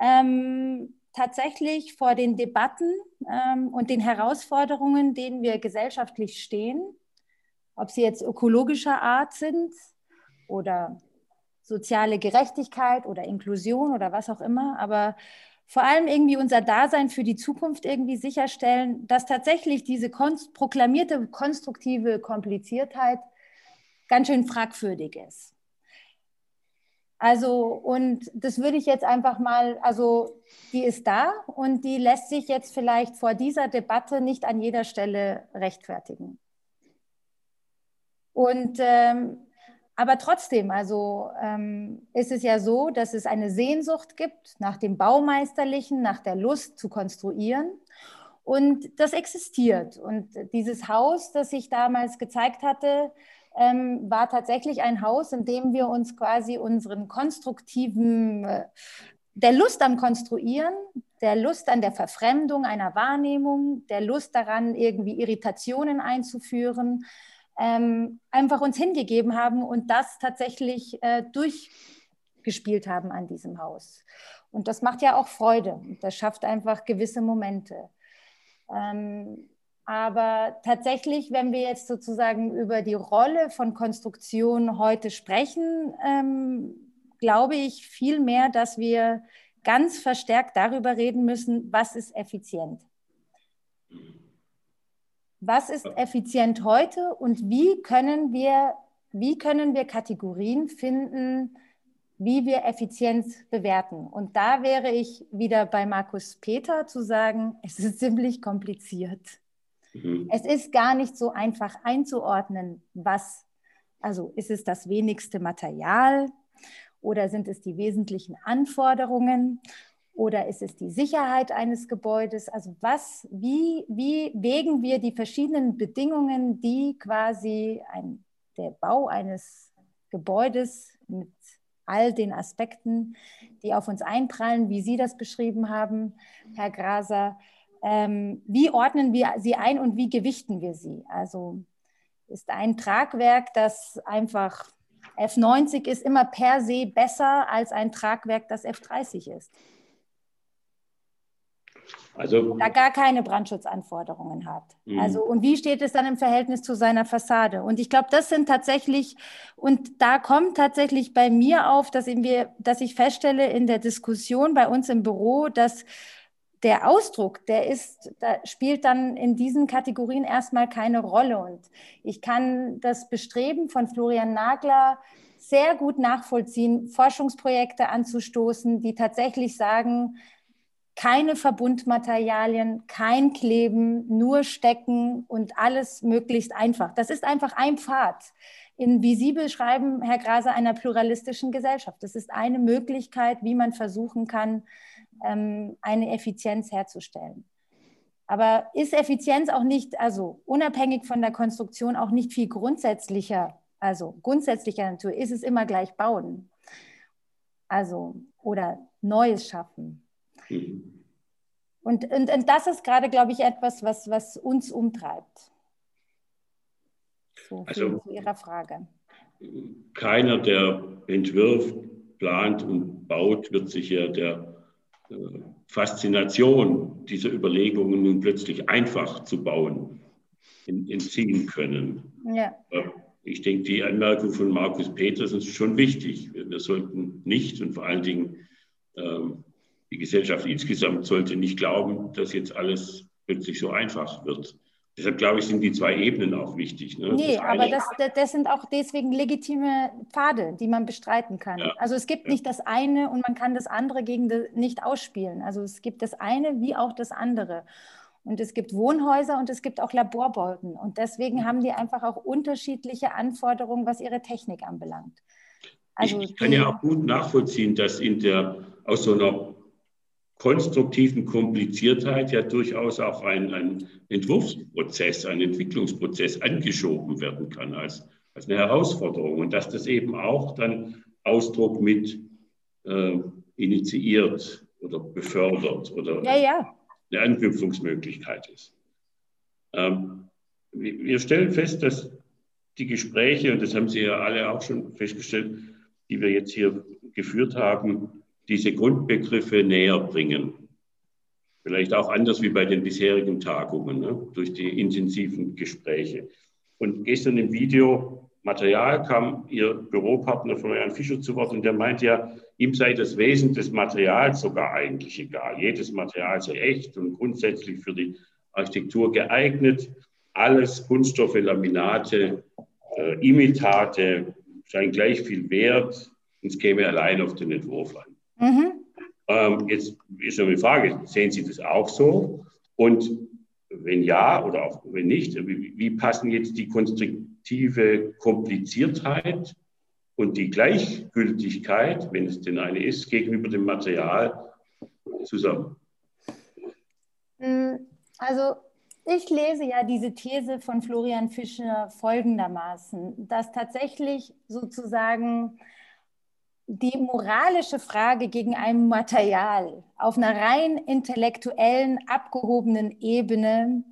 ähm, tatsächlich vor den Debatten ähm, und den Herausforderungen, denen wir gesellschaftlich stehen, ob sie jetzt ökologischer Art sind oder soziale Gerechtigkeit oder Inklusion oder was auch immer, aber vor allem irgendwie unser Dasein für die Zukunft irgendwie sicherstellen, dass tatsächlich diese konst proklamierte konstruktive Kompliziertheit ganz schön fragwürdig ist. Also, und das würde ich jetzt einfach mal, also die ist da und die lässt sich jetzt vielleicht vor dieser Debatte nicht an jeder Stelle rechtfertigen. Und ähm, aber trotzdem, also ähm, ist es ja so, dass es eine Sehnsucht gibt nach dem Baumeisterlichen, nach der Lust zu konstruieren. Und das existiert. Und dieses Haus, das ich damals gezeigt hatte, ähm, war tatsächlich ein Haus, in dem wir uns quasi unseren konstruktiven, äh, der Lust am Konstruieren, der Lust an der Verfremdung einer Wahrnehmung, der Lust daran, irgendwie Irritationen einzuführen, ähm, einfach uns hingegeben haben und das tatsächlich äh, durchgespielt haben an diesem Haus. Und das macht ja auch Freude. Das schafft einfach gewisse Momente. Ähm, aber tatsächlich, wenn wir jetzt sozusagen über die Rolle von Konstruktion heute sprechen, ähm, glaube ich vielmehr, dass wir ganz verstärkt darüber reden müssen, was ist effizient. Was ist effizient heute und wie können wir, wie können wir Kategorien finden, wie wir Effizienz bewerten? Und da wäre ich wieder bei Markus Peter zu sagen, es ist ziemlich kompliziert. Mhm. Es ist gar nicht so einfach einzuordnen, was, also ist es das wenigste Material oder sind es die wesentlichen Anforderungen oder ist es die Sicherheit eines Gebäudes? Also was, wie, wie wägen wir die verschiedenen Bedingungen, die quasi ein, der Bau eines Gebäudes mit all den Aspekten, die auf uns einprallen, wie Sie das beschrieben haben, Herr Graser, ähm, wie ordnen wir sie ein und wie gewichten wir sie? Also ist ein Tragwerk, das einfach F90 ist, immer per se besser als ein Tragwerk, das F30 ist? also, da gar keine Brandschutzanforderungen hat. Mhm. Also, und wie steht es dann im Verhältnis zu seiner Fassade? Und ich glaube, das sind tatsächlich, und da kommt tatsächlich bei mir auf, dass, wir, dass ich feststelle in der Diskussion bei uns im Büro, dass der Ausdruck, der ist, da spielt dann in diesen Kategorien erstmal keine Rolle. Und ich kann das Bestreben von Florian Nagler sehr gut nachvollziehen, Forschungsprojekte anzustoßen, die tatsächlich sagen, keine Verbundmaterialien, kein Kleben, nur Stecken und alles möglichst einfach. Das ist einfach ein Pfad in, wie Sie beschreiben, Herr Graser, einer pluralistischen Gesellschaft. Das ist eine Möglichkeit, wie man versuchen kann, eine Effizienz herzustellen. Aber ist Effizienz auch nicht, also unabhängig von der Konstruktion, auch nicht viel grundsätzlicher, also grundsätzlicher Natur, ist es immer gleich bauen? Also, oder Neues schaffen. Und, und, und das ist gerade, glaube ich, etwas, was, was uns umtreibt. So, also, zu Ihrer Frage. Keiner, der entwirft, plant und baut, wird sich ja der Faszination dieser Überlegungen nun plötzlich einfach zu bauen entziehen können. Ja. Ich denke, die Anmerkung von Markus Peters ist schon wichtig. Wir sollten nicht und vor allen Dingen ähm, die Gesellschaft insgesamt sollte nicht glauben, dass jetzt alles plötzlich so einfach wird. Deshalb glaube ich, sind die zwei Ebenen auch wichtig. Ne? Nee, das aber das, das, sind auch deswegen legitime Pfade, die man bestreiten kann. Ja. Also es gibt ja. nicht das eine und man kann das andere gegen das nicht ausspielen. Also es gibt das eine wie auch das andere. Und es gibt Wohnhäuser und es gibt auch Laborbauten. Und deswegen haben die einfach auch unterschiedliche Anforderungen, was ihre Technik anbelangt. Also ich, ich kann ja auch gut nachvollziehen, dass in der, aus so einer konstruktiven Kompliziertheit ja durchaus auch ein, ein Entwurfsprozess, ein Entwicklungsprozess angeschoben werden kann als, als eine Herausforderung und dass das eben auch dann Ausdruck mit äh, initiiert oder befördert oder ja, ja. eine Anknüpfungsmöglichkeit ist. Ähm, wir stellen fest, dass die Gespräche, und das haben Sie ja alle auch schon festgestellt, die wir jetzt hier geführt haben, diese Grundbegriffe näher bringen. Vielleicht auch anders wie bei den bisherigen Tagungen, ne? durch die intensiven Gespräche. Und gestern im Video Material kam Ihr Büropartner Florian Fischer zu Wort und der meint ja, ihm sei das Wesen des Materials sogar eigentlich egal. Jedes Material sei echt und grundsätzlich für die Architektur geeignet. Alles Kunststoffe, Laminate, äh, Imitate seien gleich viel wert und es käme allein auf den Entwurf an. Mhm. Ähm, jetzt ist noch die Frage, sehen Sie das auch so? Und wenn ja oder auch wenn nicht, wie, wie passen jetzt die konstruktive Kompliziertheit und die Gleichgültigkeit, wenn es denn eine ist, gegenüber dem Material zusammen? Mm, also ich lese ja diese These von Florian Fischer folgendermaßen, dass tatsächlich sozusagen die moralische Frage gegen ein Material auf einer rein intellektuellen, abgehobenen Ebene,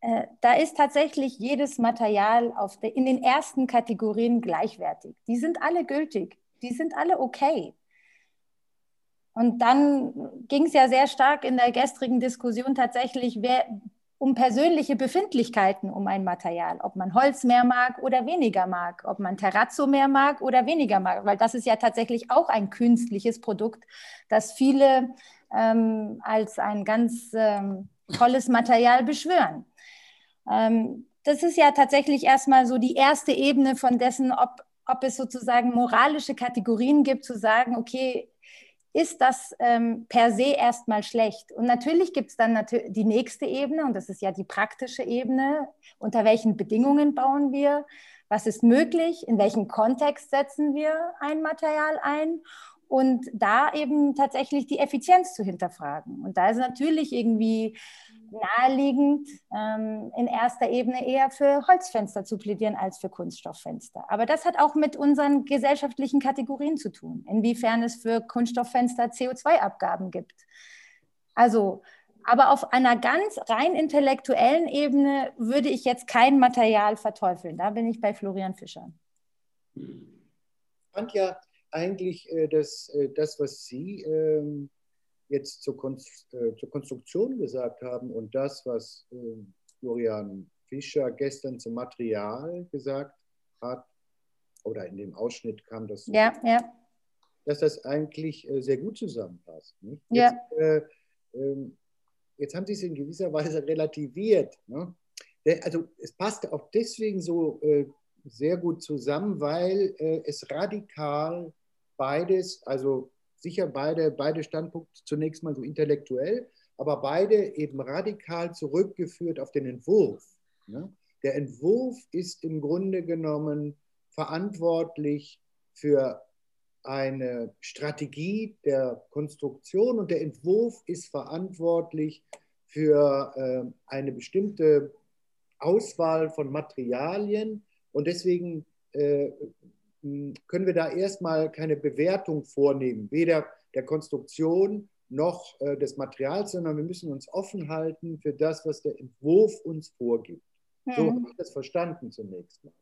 äh, da ist tatsächlich jedes Material der, in den ersten Kategorien gleichwertig. Die sind alle gültig, die sind alle okay. Und dann ging es ja sehr stark in der gestrigen Diskussion tatsächlich, wer, um persönliche Befindlichkeiten um ein Material, ob man Holz mehr mag oder weniger mag, ob man Terrazzo mehr mag oder weniger mag, weil das ist ja tatsächlich auch ein künstliches Produkt, das viele ähm, als ein ganz ähm, tolles Material beschwören. Ähm, das ist ja tatsächlich erstmal so die erste Ebene von dessen, ob, ob es sozusagen moralische Kategorien gibt, zu sagen, okay, ist das ähm, per se erstmal schlecht. Und natürlich gibt es dann die nächste Ebene, und das ist ja die praktische Ebene. Unter welchen Bedingungen bauen wir? Was ist möglich? In welchem Kontext setzen wir ein Material ein? Und da eben tatsächlich die Effizienz zu hinterfragen. Und da ist natürlich irgendwie naheliegend, ähm, in erster Ebene eher für Holzfenster zu plädieren als für Kunststofffenster. Aber das hat auch mit unseren gesellschaftlichen Kategorien zu tun, inwiefern es für Kunststofffenster CO2-Abgaben gibt. Also, aber auf einer ganz rein intellektuellen Ebene würde ich jetzt kein Material verteufeln. Da bin ich bei Florian Fischer. Fand ja eigentlich äh, das, äh, das, was Sie ähm, jetzt zur, äh, zur Konstruktion gesagt haben und das, was äh, Florian Fischer gestern zum Material gesagt hat, oder in dem Ausschnitt kam das, so ja, ja. dass das eigentlich sehr gut zusammenpasst. Nicht? Ja. Jetzt, äh, ähm, jetzt haben Sie es in gewisser Weise relativiert. Ne? Also es passt auch deswegen so sehr gut zusammen, weil es radikal beides, also sicher beide, beide Standpunkte zunächst mal so intellektuell, aber beide eben radikal zurückgeführt auf den Entwurf. Ne? Der Entwurf ist im Grunde genommen verantwortlich für eine Strategie der Konstruktion und der Entwurf ist verantwortlich für äh, eine bestimmte Auswahl von Materialien und deswegen äh, können wir da erstmal keine Bewertung vornehmen, weder der Konstruktion noch äh, des Materials, sondern wir müssen uns offen halten für das, was der Entwurf uns vorgibt. Mhm. So habe ich das verstanden zunächst mal.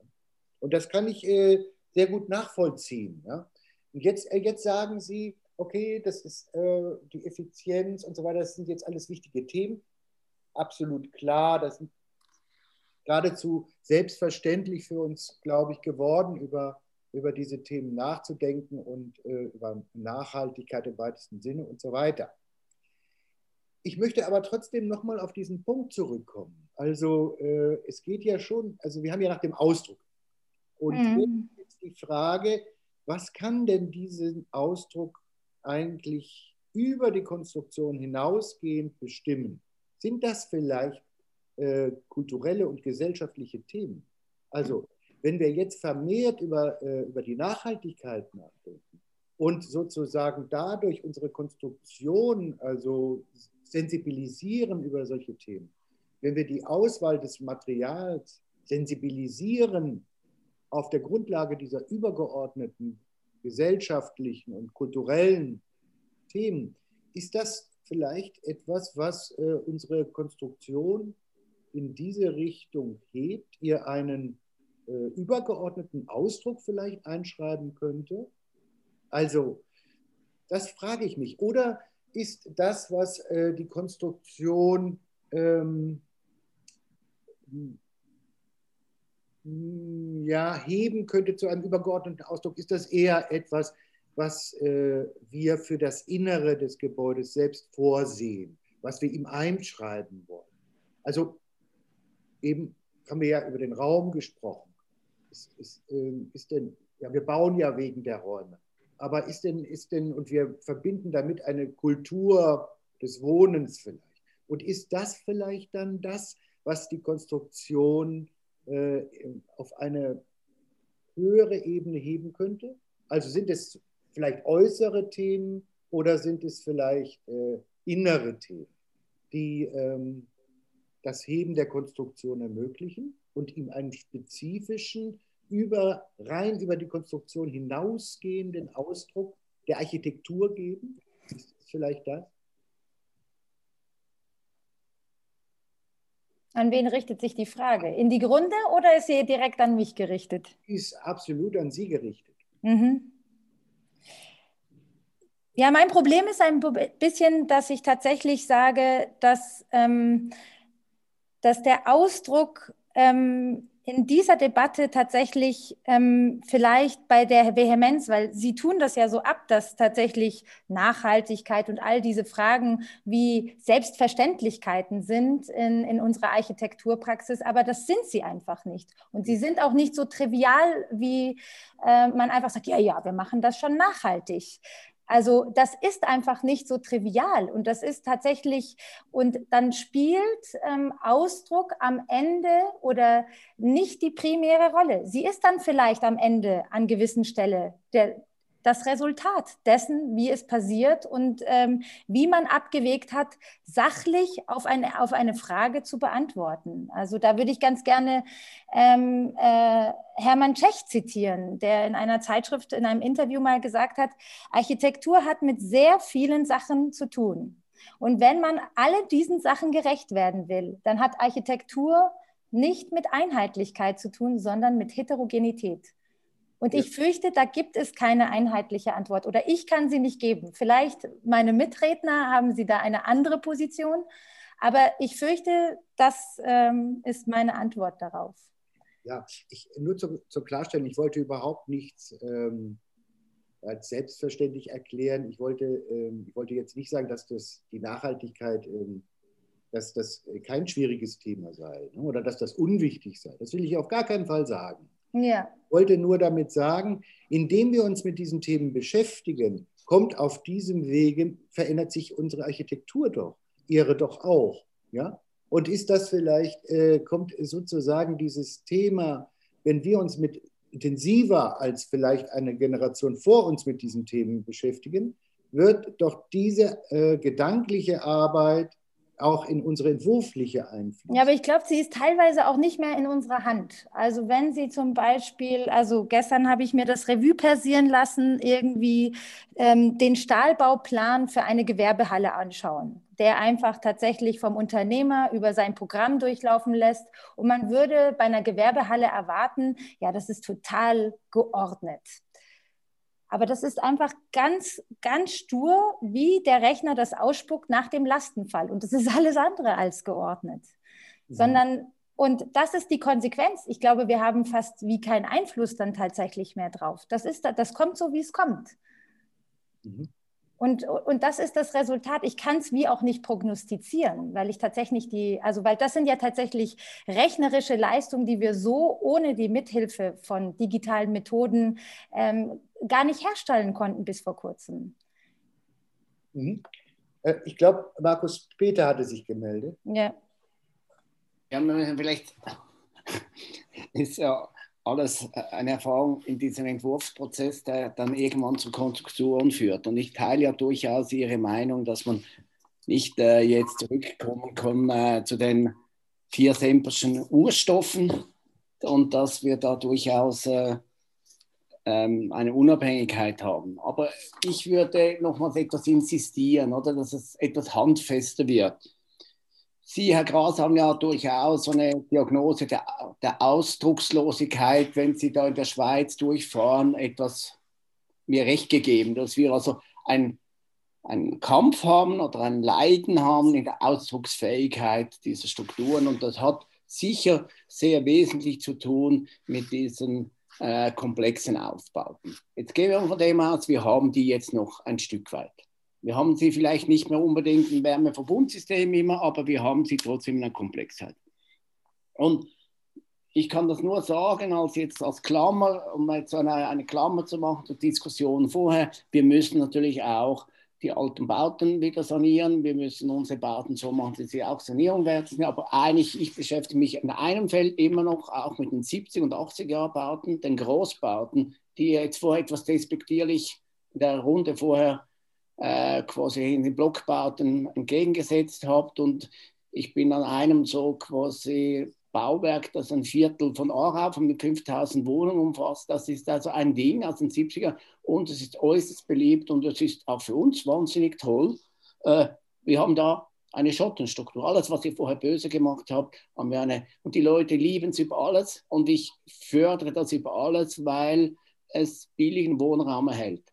Und das kann ich äh, sehr gut nachvollziehen. Ja? Und jetzt, äh, jetzt sagen Sie, okay, das ist äh, die Effizienz und so weiter, das sind jetzt alles wichtige Themen. Absolut klar, das sind geradezu selbstverständlich für uns, glaube ich, geworden, über, über diese Themen nachzudenken und äh, über Nachhaltigkeit im weitesten Sinne und so weiter. Ich möchte aber trotzdem nochmal auf diesen Punkt zurückkommen. Also äh, es geht ja schon, also wir haben ja nach dem Ausdruck. Und mhm. jetzt die Frage, was kann denn diesen Ausdruck eigentlich über die Konstruktion hinausgehend bestimmen? Sind das vielleicht äh, kulturelle und gesellschaftliche Themen? Also, wenn wir jetzt vermehrt über, äh, über die Nachhaltigkeit nachdenken und sozusagen dadurch unsere Konstruktion, also sensibilisieren über solche Themen, wenn wir die Auswahl des Materials sensibilisieren auf der Grundlage dieser übergeordneten gesellschaftlichen und kulturellen Themen, ist das vielleicht etwas, was äh, unsere Konstruktion in diese Richtung hebt, ihr einen äh, übergeordneten Ausdruck vielleicht einschreiben könnte? Also, das frage ich mich. Oder ist das, was äh, die Konstruktion ähm, hm, ja, heben könnte zu einem übergeordneten Ausdruck, ist das eher etwas, was äh, wir für das Innere des Gebäudes selbst vorsehen, was wir ihm einschreiben wollen. Also eben haben wir ja über den Raum gesprochen. Ist, ist, äh, ist denn, ja, wir bauen ja wegen der Räume. Aber ist denn, ist denn, und wir verbinden damit eine Kultur des Wohnens vielleicht. Und ist das vielleicht dann das, was die Konstruktion äh, auf eine höhere Ebene heben könnte? Also sind es vielleicht äußere Themen oder sind es vielleicht äh, innere Themen, die ähm, das Heben der Konstruktion ermöglichen und ihm einen spezifischen, über, rein über die Konstruktion hinausgehenden Ausdruck der Architektur geben? Ist das vielleicht das? An wen richtet sich die Frage? In die Grunde oder ist sie direkt an mich gerichtet? Die ist absolut an Sie gerichtet. Mhm. Ja, mein Problem ist ein bisschen, dass ich tatsächlich sage, dass, ähm, dass der Ausdruck ähm, in dieser Debatte tatsächlich ähm, vielleicht bei der Vehemenz, weil Sie tun das ja so ab, dass tatsächlich Nachhaltigkeit und all diese Fragen wie Selbstverständlichkeiten sind in, in unserer Architekturpraxis, aber das sind sie einfach nicht. Und sie sind auch nicht so trivial, wie äh, man einfach sagt, ja, ja, wir machen das schon nachhaltig. Also das ist einfach nicht so trivial und das ist tatsächlich, und dann spielt ähm, Ausdruck am Ende oder nicht die primäre Rolle. Sie ist dann vielleicht am Ende an gewissen Stelle der, das Resultat dessen, wie es passiert und ähm, wie man abgewegt hat, sachlich auf eine, auf eine Frage zu beantworten. Also da würde ich ganz gerne ähm, äh, Hermann Tschech zitieren, der in einer Zeitschrift, in einem Interview mal gesagt hat, Architektur hat mit sehr vielen Sachen zu tun. Und wenn man alle diesen Sachen gerecht werden will, dann hat Architektur nicht mit Einheitlichkeit zu tun, sondern mit Heterogenität. Und ich fürchte, da gibt es keine einheitliche Antwort oder ich kann sie nicht geben. Vielleicht meine Mitredner haben sie da eine andere Position, aber ich fürchte, das ähm, ist meine Antwort darauf. Ja, ich, nur zur, zur Klarstellung, ich wollte überhaupt nichts ähm, als selbstverständlich erklären. Ich wollte, ähm, ich wollte jetzt nicht sagen, dass das die Nachhaltigkeit, ähm, dass das kein schwieriges Thema sei ne, oder dass das unwichtig sei. Das will ich auf gar keinen Fall sagen. Ja. Ich wollte nur damit sagen, indem wir uns mit diesen Themen beschäftigen, kommt auf diesem Wege, verändert sich unsere Architektur doch, ihre doch auch. Ja? Und ist das vielleicht, äh, kommt sozusagen dieses Thema, wenn wir uns mit intensiver als vielleicht eine Generation vor uns mit diesen Themen beschäftigen, wird doch diese äh, gedankliche Arbeit auch in unsere entwurfliche Einfluss. Ja, aber ich glaube, sie ist teilweise auch nicht mehr in unserer Hand. Also wenn sie zum Beispiel, also gestern habe ich mir das Revue passieren lassen, irgendwie ähm, den Stahlbauplan für eine Gewerbehalle anschauen, der einfach tatsächlich vom Unternehmer über sein Programm durchlaufen lässt. Und man würde bei einer Gewerbehalle erwarten, ja, das ist total geordnet. Aber das ist einfach ganz, ganz stur, wie der Rechner das ausspuckt nach dem Lastenfall. Und das ist alles andere als geordnet. Mhm. Sondern, und das ist die Konsequenz. Ich glaube, wir haben fast wie keinen Einfluss dann tatsächlich mehr drauf. Das, ist, das kommt so, wie es kommt. Mhm. Und, und das ist das Resultat. Ich kann es wie auch nicht prognostizieren, weil ich tatsächlich die, also weil das sind ja tatsächlich rechnerische Leistungen, die wir so ohne die Mithilfe von digitalen Methoden ähm, gar nicht herstellen konnten bis vor kurzem. Mhm. Äh, ich glaube, Markus Peter hatte sich gemeldet. Ja. Ja, vielleicht ist ja alles eine Erfahrung in diesem Entwurfsprozess, der dann irgendwann zur Konstruktion führt. Und ich teile ja durchaus Ihre Meinung, dass man nicht äh, jetzt zurückkommen kann äh, zu den vier Semperschen Urstoffen und dass wir da durchaus äh, ähm, eine Unabhängigkeit haben. Aber ich würde nochmals etwas insistieren, oder, dass es etwas handfester wird. Sie, Herr Gras, haben ja durchaus eine Diagnose der, der Ausdruckslosigkeit, wenn Sie da in der Schweiz durchfahren, etwas mir recht gegeben, dass wir also ein, einen Kampf haben oder ein Leiden haben in der Ausdrucksfähigkeit dieser Strukturen. Und das hat sicher sehr wesentlich zu tun mit diesen äh, komplexen Aufbauten. Jetzt gehen wir von dem aus, wir haben die jetzt noch ein Stück weit. Wir haben sie vielleicht nicht mehr unbedingt im Wärmeverbundsystem immer, aber wir haben sie trotzdem in der Komplexheit. Und ich kann das nur sagen, als jetzt als Klammer, um jetzt eine, eine Klammer zu machen zur Diskussion vorher, wir müssen natürlich auch die alten Bauten wieder sanieren. Wir müssen unsere Bauten so machen, dass sie auch Sanierung werden. Aber eigentlich, ich beschäftige mich in einem Feld immer noch auch mit den 70- und 80er-Bauten, den Großbauten, die jetzt vorher etwas despektierlich in der Runde vorher äh, quasi in den Blockbauten entgegengesetzt habt. Und ich bin an einem so quasi Bauwerk, das ein Viertel von Aarau von 5000 Wohnungen umfasst. Das ist also ein Ding aus den 70er und es ist äußerst beliebt und es ist auch für uns wahnsinnig toll. Äh, wir haben da eine Schottenstruktur. Alles, was ihr vorher böse gemacht habt, haben wir eine. Und die Leute lieben es über alles und ich fördere das über alles, weil es billigen Wohnraum erhält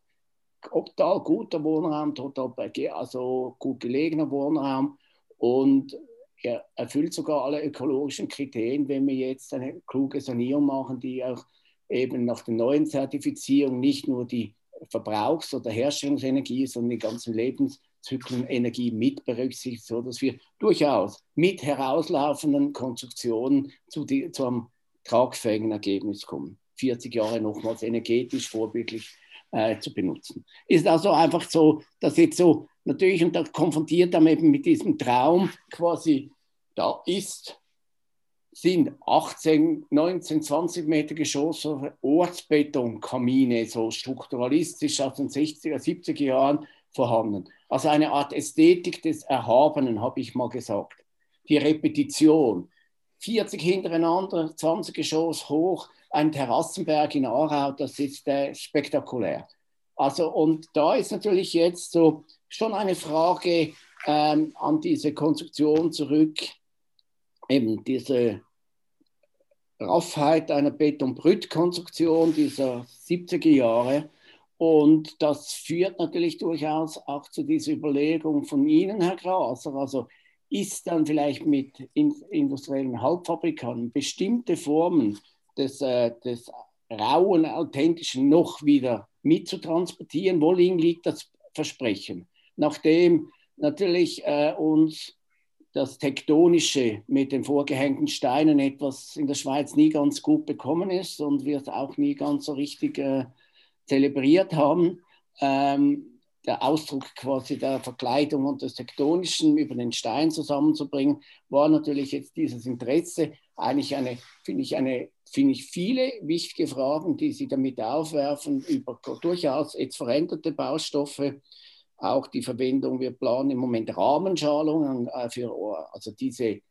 total guter Wohnraum, total also gut gelegener Wohnraum und er erfüllt sogar alle ökologischen Kriterien, wenn wir jetzt eine kluge Sanierung machen, die auch eben nach der neuen Zertifizierung nicht nur die Verbrauchs- oder Herstellungsenergie, sondern die ganzen Lebenszyklen Energie mit berücksichtigt, sodass wir durchaus mit herauslaufenden Konstruktionen zu, die, zu einem tragfähigen Ergebnis kommen. 40 Jahre nochmals energetisch vorbildlich äh, zu benutzen. Ist also einfach so, dass jetzt so natürlich und da konfrontiert dann eben mit diesem Traum quasi, da ist, sind 18, 19, 20 Meter Geschosse Ortsbetonkamine, so strukturalistisch aus den 60er, 70er Jahren vorhanden. Also eine Art Ästhetik des Erhabenen, habe ich mal gesagt. Die Repetition. 40 hintereinander, 20 Geschoss hoch, ein Terrassenberg in Aarau, das ist äh, spektakulär. Also, und da ist natürlich jetzt so schon eine Frage ähm, an diese Konstruktion zurück, eben diese Raffheit einer Betonbrüttkonstruktion dieser 70er Jahre. Und das führt natürlich durchaus auch zu dieser Überlegung von Ihnen, Herr Graser. Also ist dann vielleicht mit industriellen Halbfabrikanten bestimmte Formen des, äh, des rauen, authentischen noch wieder mitzutransportieren? Wo liegt das Versprechen? Nachdem natürlich äh, uns das Tektonische mit den vorgehängten Steinen etwas in der Schweiz nie ganz gut bekommen ist und wir es auch nie ganz so richtig äh, zelebriert haben. Ähm, der Ausdruck quasi der Verkleidung und des Tektonischen über den Stein zusammenzubringen, war natürlich jetzt dieses Interesse eigentlich eine, finde ich, eine, finde ich viele wichtige Fragen, die Sie damit aufwerfen, über durchaus jetzt veränderte Baustoffe, auch die Verwendung, wir planen im Moment Rahmenschalungen äh, für, also diese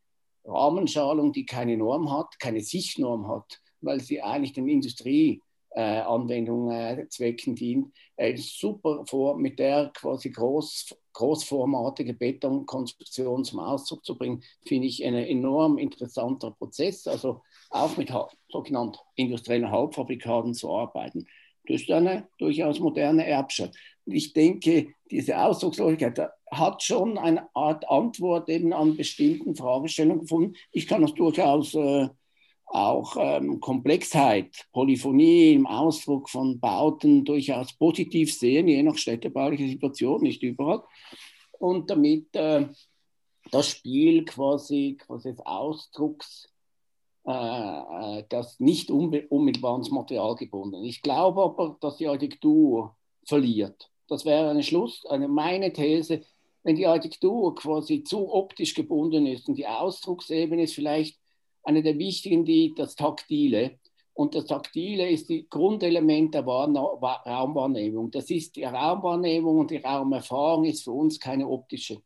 Rahmenschalung, die keine Norm hat, keine Sichtnorm hat, weil sie eigentlich den Industrieanwendungen äh, Zwecken dient, äh, super vor, mit der quasi groß, großformatige Betonkonstruktion zum Ausdruck zu bringen, finde ich ein enorm interessanter Prozess, also auch mit sogenannten industriellen Halbfabrikaten zu arbeiten. Das ist eine durchaus moderne Erbschaft. Ich denke, diese Ausdruckslosigkeit hat schon eine Art Antwort eben an bestimmten Fragestellungen gefunden. Ich kann das durchaus äh, auch ähm, Komplexheit, Polyphonie im Ausdruck von Bauten durchaus positiv sehen, je nach städtebaulicher Situation, nicht überall. Und damit äh, das Spiel quasi, quasi des Ausdrucks äh, äh, das nicht unmittelbar ans Material gebunden. Ich glaube aber, dass die Architektur verliert. Das wäre eine Schluss, eine meine These, wenn die Architektur quasi zu optisch gebunden ist und die Ausdrucksebene ist vielleicht eine der wichtigen, die das Taktile. Und das Taktile ist das Grundelement der Raumwahrnehmung. Das ist die Raumwahrnehmung und die Raumerfahrung ist für uns keine optische.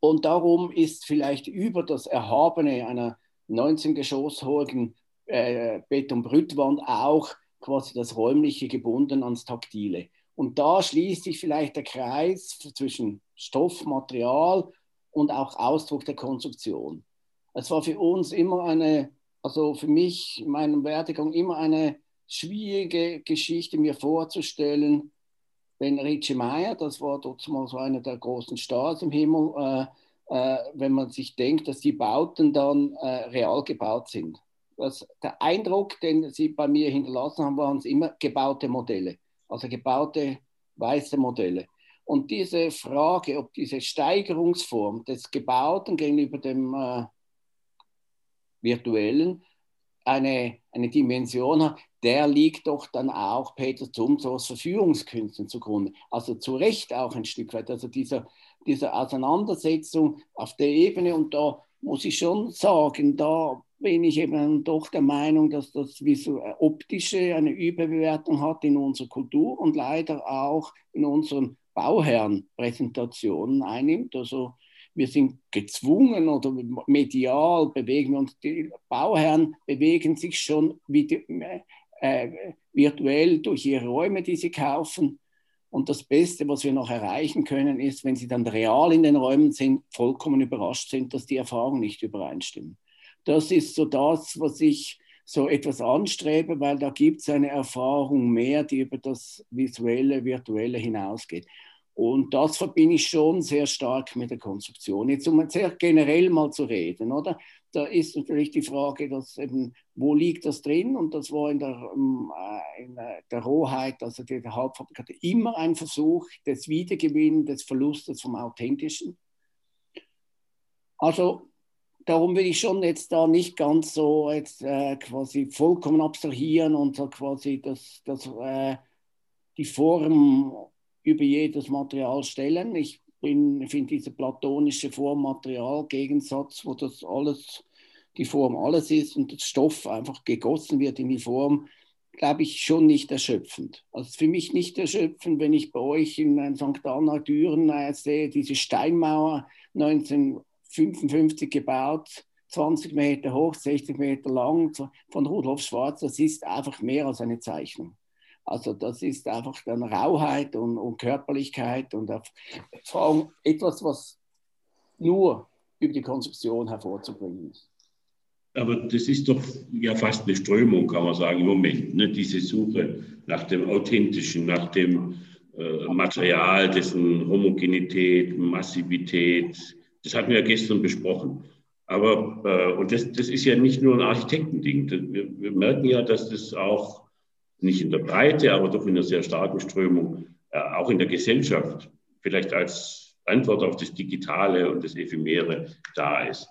Und darum ist vielleicht über das Erhabene einer 19 Geschoss hohen äh, Betonbrüttwand auch quasi das Räumliche gebunden ans Taktile. Und da schließt sich vielleicht der Kreis zwischen Stoff, Material und auch Ausdruck der Konstruktion. Es war für uns immer eine, also für mich in meinem Werdegang immer eine schwierige Geschichte mir vorzustellen, wenn Richie Meyer, das war dort mal so einer der großen Stars im Himmel, äh, äh, wenn man sich denkt, dass die Bauten dann äh, real gebaut sind. Das, der Eindruck, den sie bei mir hinterlassen haben, waren es immer gebaute Modelle, also gebaute weiße Modelle. Und diese Frage, ob diese Steigerungsform des Gebauten gegenüber dem äh, Virtuellen eine, eine Dimension hat, der liegt doch dann auch Peter Zumthors Verführungskünsten zugrunde. Also zu Recht auch ein Stück weit. Also dieser, dieser Auseinandersetzung auf der Ebene. Und da muss ich schon sagen, da bin ich eben doch der Meinung, dass das optische eine Überbewertung hat in unserer Kultur und leider auch in unseren Bauherrenpräsentationen einnimmt. Also wir sind gezwungen oder medial bewegen wir uns. Die Bauherren bewegen sich schon äh, virtuell durch ihre Räume, die sie kaufen. Und das Beste, was wir noch erreichen können, ist, wenn sie dann real in den Räumen sind, vollkommen überrascht sind, dass die Erfahrungen nicht übereinstimmen. Das ist so das, was ich so etwas anstrebe, weil da gibt es eine Erfahrung mehr, die über das visuelle, virtuelle hinausgeht. Und das verbinde ich schon sehr stark mit der Konstruktion. Jetzt um sehr generell mal zu reden, oder? da ist natürlich die Frage, dass eben, wo liegt das drin? Und das war in der, ähm, äh, in der Rohheit, also der Halbfabrikate, immer ein Versuch des Wiedergewinnens, des Verlustes vom Authentischen. Also darum will ich schon jetzt da nicht ganz so jetzt äh, quasi vollkommen abstrahieren und so quasi das, das, äh, die Form über jedes Material stellen. Ich finde diese platonische Form-Material-Gegensatz, wo das alles, die Form alles ist und der Stoff einfach gegossen wird in die Form, glaube ich, schon nicht erschöpfend. Also für mich nicht erschöpfend, wenn ich bei euch in St. Anna Düren äh, sehe, diese Steinmauer 1955 gebaut, 20 Meter hoch, 60 Meter lang, von Rudolf Schwarz, das ist einfach mehr als eine Zeichnung. Also das ist einfach dann Rauheit und, und Körperlichkeit und Erfahrung, etwas, was nur über die Konstruktion hervorzubringen ist. aber das ist doch ja fast eine Strömung, kann man sagen, im Moment. Ne? Diese Suche nach dem Authentischen, nach dem äh, Material, dessen Homogenität, Massivität. Das hatten wir ja gestern besprochen. Aber, äh, und das, das ist ja nicht nur ein Architektending. Wir, wir merken ja, dass das auch nicht in der Breite, aber doch in einer sehr starken Strömung, äh, auch in der Gesellschaft, vielleicht als Antwort auf das Digitale und das Ephemere da ist.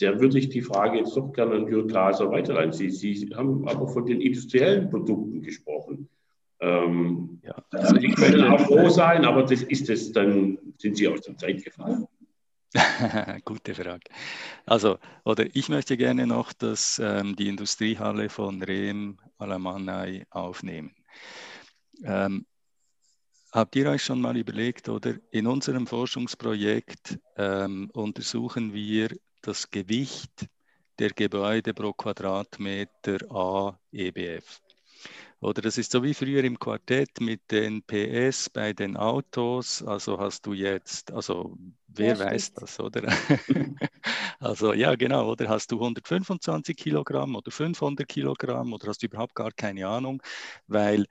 Da würde ich die Frage jetzt doch gerne an Jürgen Glaser weiterleiten. Sie, Sie haben aber von den industriellen Produkten gesprochen. Ähm, ja. Die können auch froh sein, aber das ist es, dann sind Sie aus der Zeit gefallen. Gute Frage. Also, oder ich möchte gerne noch das, ähm, die Industriehalle von Rehm Alamannai aufnehmen. Ähm, habt ihr euch schon mal überlegt, oder in unserem Forschungsprojekt ähm, untersuchen wir das Gewicht der Gebäude pro Quadratmeter A EBF. Oder das ist so wie früher im Quartett mit den PS bei den Autos. Also hast du jetzt, also wer ja, weiß das, oder? also ja, genau, oder hast du 125 Kilogramm oder 500 Kilogramm oder hast du überhaupt gar keine Ahnung, weil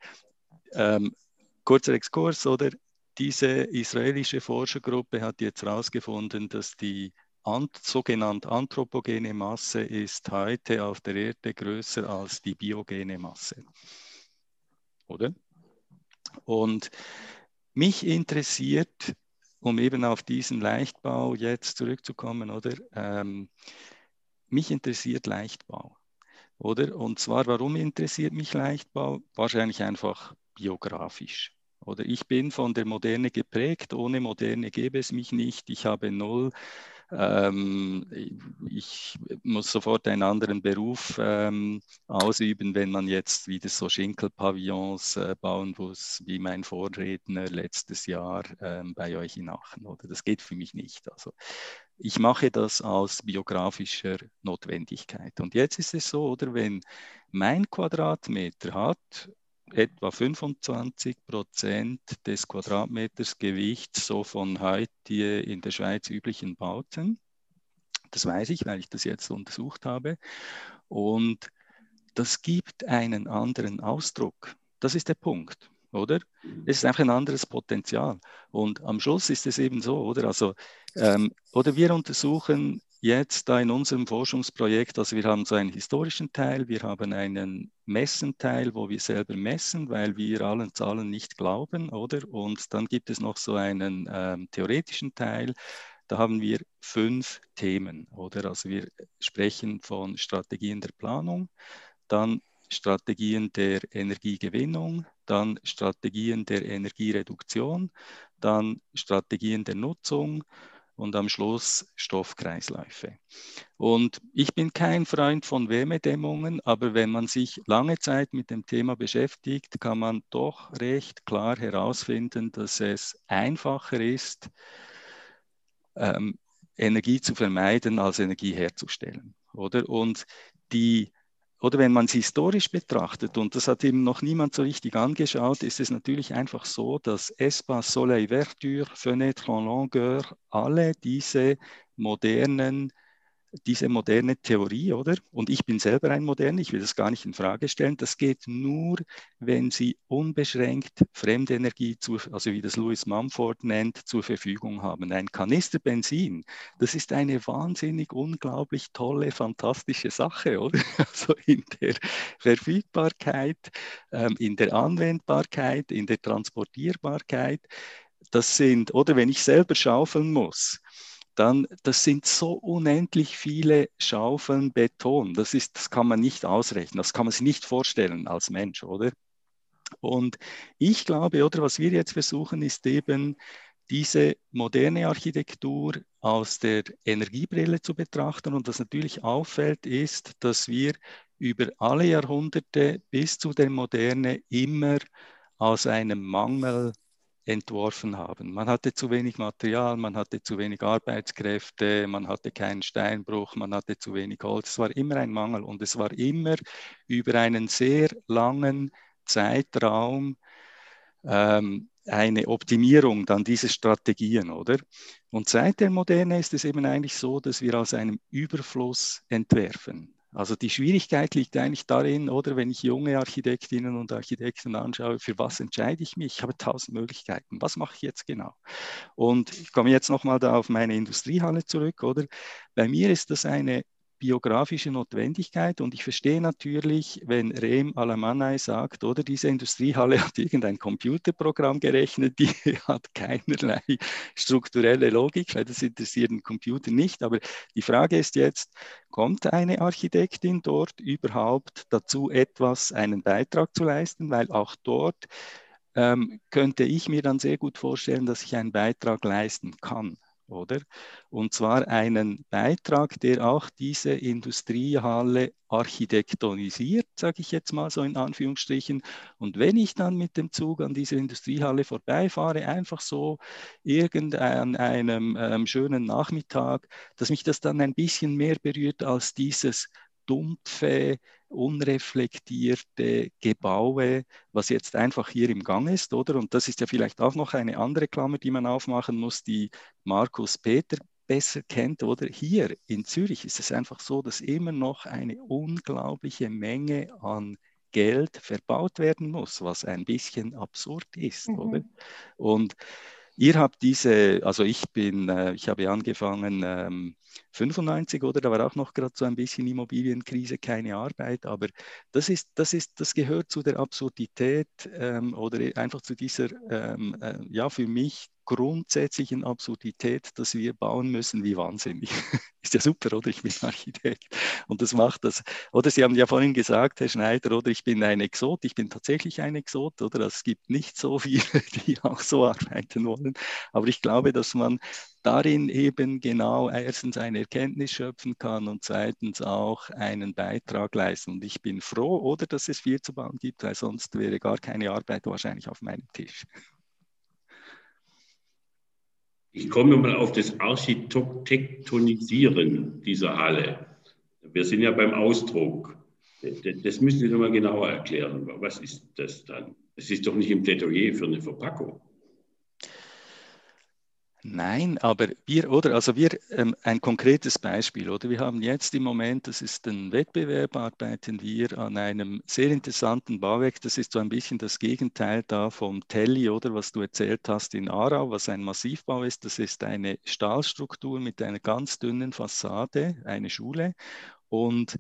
ähm, kurzer Exkurs, oder? Diese israelische Forschergruppe hat jetzt herausgefunden, dass die ant sogenannte anthropogene Masse ist heute auf der Erde größer als die biogene Masse oder? Und mich interessiert, um eben auf diesen Leichtbau jetzt zurückzukommen, oder? Ähm, mich interessiert Leichtbau, oder? Und zwar, warum interessiert mich Leichtbau? Wahrscheinlich einfach biografisch. Oder ich bin von der Moderne geprägt, ohne Moderne gäbe es mich nicht. Ich habe null ich muss sofort einen anderen Beruf ähm, ausüben, wenn man jetzt wieder so Schinkelpavillons äh, bauen muss, wie mein Vorredner letztes Jahr ähm, bei euch in Aachen. Oder? Das geht für mich nicht. Also ich mache das aus biografischer Notwendigkeit. Und jetzt ist es so, oder wenn mein Quadratmeter hat etwa 25 Prozent des Quadratmeters Gewicht so von heute in der Schweiz üblichen Bauten. Das weiß ich, weil ich das jetzt untersucht habe. Und das gibt einen anderen Ausdruck. Das ist der Punkt, oder? Es ist einfach ein anderes Potenzial. Und am Schluss ist es eben so, oder? Also, ähm, oder wir untersuchen jetzt da in unserem Forschungsprojekt, also wir haben so einen historischen Teil, wir haben einen Messenteil, wo wir selber messen, weil wir allen Zahlen nicht glauben, oder? Und dann gibt es noch so einen ähm, theoretischen Teil, da haben wir fünf Themen, oder? Also wir sprechen von Strategien der Planung, dann Strategien der Energiegewinnung, dann Strategien der Energiereduktion, dann Strategien der Nutzung und am Schluss Stoffkreisläufe. Und ich bin kein Freund von Wärmedämmungen, aber wenn man sich lange Zeit mit dem Thema beschäftigt, kann man doch recht klar herausfinden, dass es einfacher ist, ähm, Energie zu vermeiden, als Energie herzustellen. Oder? Und die oder wenn man es historisch betrachtet, und das hat eben noch niemand so richtig angeschaut, ist es natürlich einfach so, dass Espace, Soleil, Verdure, Fenêtre en Longueur, alle diese modernen diese moderne Theorie, oder? Und ich bin selber ein Modern, ich will das gar nicht in Frage stellen. Das geht nur, wenn Sie unbeschränkt Fremdenergie, zu, also wie das Louis Mumford nennt, zur Verfügung haben. Ein Kanister Benzin, das ist eine wahnsinnig, unglaublich tolle, fantastische Sache, oder? Also in der Verfügbarkeit, ähm, in der Anwendbarkeit, in der Transportierbarkeit. Das sind, oder wenn ich selber schaufeln muss, dann das sind so unendlich viele Schaufeln Beton. Das, ist, das kann man nicht ausrechnen, das kann man sich nicht vorstellen als Mensch, oder? Und ich glaube, oder was wir jetzt versuchen, ist eben diese moderne Architektur aus der Energiebrille zu betrachten. Und was natürlich auffällt, ist, dass wir über alle Jahrhunderte bis zu der Moderne immer aus einem Mangel entworfen haben. Man hatte zu wenig Material, man hatte zu wenig Arbeitskräfte, man hatte keinen Steinbruch, man hatte zu wenig Holz. Es war immer ein Mangel und es war immer über einen sehr langen Zeitraum ähm, eine Optimierung dann dieser Strategien, oder? Und seit der Moderne ist es eben eigentlich so, dass wir aus einem Überfluss entwerfen. Also die Schwierigkeit liegt eigentlich darin, oder wenn ich junge Architektinnen und Architekten anschaue, für was entscheide ich mich? Ich habe tausend Möglichkeiten. Was mache ich jetzt genau? Und ich komme jetzt nochmal da auf meine Industriehalle zurück, oder? Bei mir ist das eine biografische Notwendigkeit. Und ich verstehe natürlich, wenn Rehm Alamanai sagt, oder diese Industriehalle hat irgendein Computerprogramm gerechnet, die hat keinerlei strukturelle Logik, weil das interessiert den Computer nicht. Aber die Frage ist jetzt, kommt eine Architektin dort überhaupt dazu, etwas, einen Beitrag zu leisten? Weil auch dort ähm, könnte ich mir dann sehr gut vorstellen, dass ich einen Beitrag leisten kann oder? Und zwar einen Beitrag, der auch diese Industriehalle architektonisiert, sage ich jetzt mal so in Anführungsstrichen. Und wenn ich dann mit dem Zug an dieser Industriehalle vorbeifahre, einfach so irgendein einem ähm, schönen Nachmittag, dass mich das dann ein bisschen mehr berührt als dieses dumpfe, unreflektierte Gebaue, was jetzt einfach hier im Gang ist, oder? Und das ist ja vielleicht auch noch eine andere Klammer, die man aufmachen muss, die Markus Peter besser kennt, oder? Hier in Zürich ist es einfach so, dass immer noch eine unglaubliche Menge an Geld verbaut werden muss, was ein bisschen absurd ist, mhm. oder? Und Ihr habt diese, also ich bin, äh, ich habe angefangen ähm, 95 oder da war auch noch gerade so ein bisschen Immobilienkrise, keine Arbeit, aber das ist, das ist, das gehört zu der Absurdität ähm, oder einfach zu dieser, ähm, äh, ja für mich grundsätzlichen Absurdität, dass wir bauen müssen wie wahnsinnig. Ist ja super, oder? Ich bin Architekt. Und das macht das. Oder Sie haben ja vorhin gesagt, Herr Schneider, oder ich bin ein Exot. Ich bin tatsächlich ein Exot, oder? Es gibt nicht so viele, die auch so arbeiten wollen. Aber ich glaube, dass man darin eben genau erstens eine Erkenntnis schöpfen kann und zweitens auch einen Beitrag leisten. Und ich bin froh, oder, dass es viel zu bauen gibt, weil sonst wäre gar keine Arbeit wahrscheinlich auf meinem Tisch. Ich komme mal auf das Architektonisieren dieser Halle. Wir sind ja beim Ausdruck. Das müssen Sie nochmal genauer erklären. Was ist das dann? Es ist doch nicht im Plädoyer für eine Verpackung. Nein, aber wir, oder, also wir, ähm, ein konkretes Beispiel, oder, wir haben jetzt im Moment, das ist ein Wettbewerb, arbeiten wir an einem sehr interessanten Bauwerk, das ist so ein bisschen das Gegenteil da vom Telly, oder, was du erzählt hast in Aarau, was ein Massivbau ist, das ist eine Stahlstruktur mit einer ganz dünnen Fassade, eine Schule, und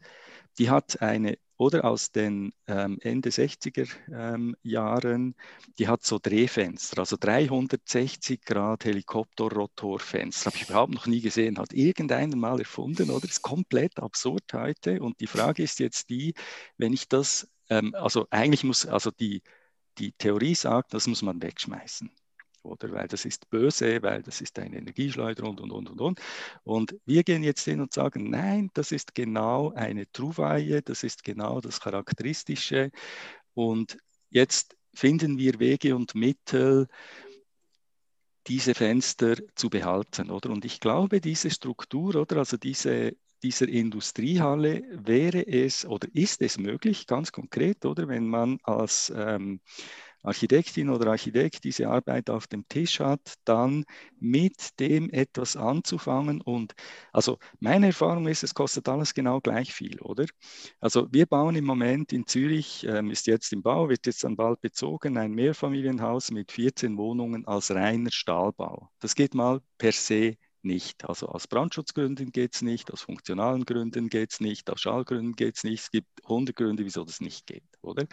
die hat eine oder aus den ähm, Ende 60er ähm, Jahren, die hat so Drehfenster, also 360 Grad Helikopterrotorfenster, habe ich überhaupt noch nie gesehen, hat irgendeiner mal erfunden, oder? Ist komplett absurd heute. Und die Frage ist jetzt die, wenn ich das, ähm, also eigentlich muss, also die, die Theorie sagt, das muss man wegschmeißen oder weil das ist böse, weil das ist eine Energieschleuder und, und, und, und, und. Und wir gehen jetzt hin und sagen, nein, das ist genau eine Truweihe, das ist genau das Charakteristische. Und jetzt finden wir Wege und Mittel, diese Fenster zu behalten, oder? Und ich glaube, diese Struktur, oder, also diese, dieser Industriehalle wäre es oder ist es möglich, ganz konkret, oder, wenn man als ähm, Architektin oder Architekt diese Arbeit auf dem Tisch hat, dann mit dem etwas anzufangen. Und also meine Erfahrung ist, es kostet alles genau gleich viel, oder? Also wir bauen im Moment in Zürich, ähm, ist jetzt im Bau, wird jetzt dann bald bezogen, ein Mehrfamilienhaus mit 14 Wohnungen als reiner Stahlbau. Das geht mal per se nicht. Also aus Brandschutzgründen geht es nicht, aus funktionalen Gründen geht es nicht, aus Schallgründen geht es nicht. Es gibt 100 Gründe, wieso das nicht geht, oder?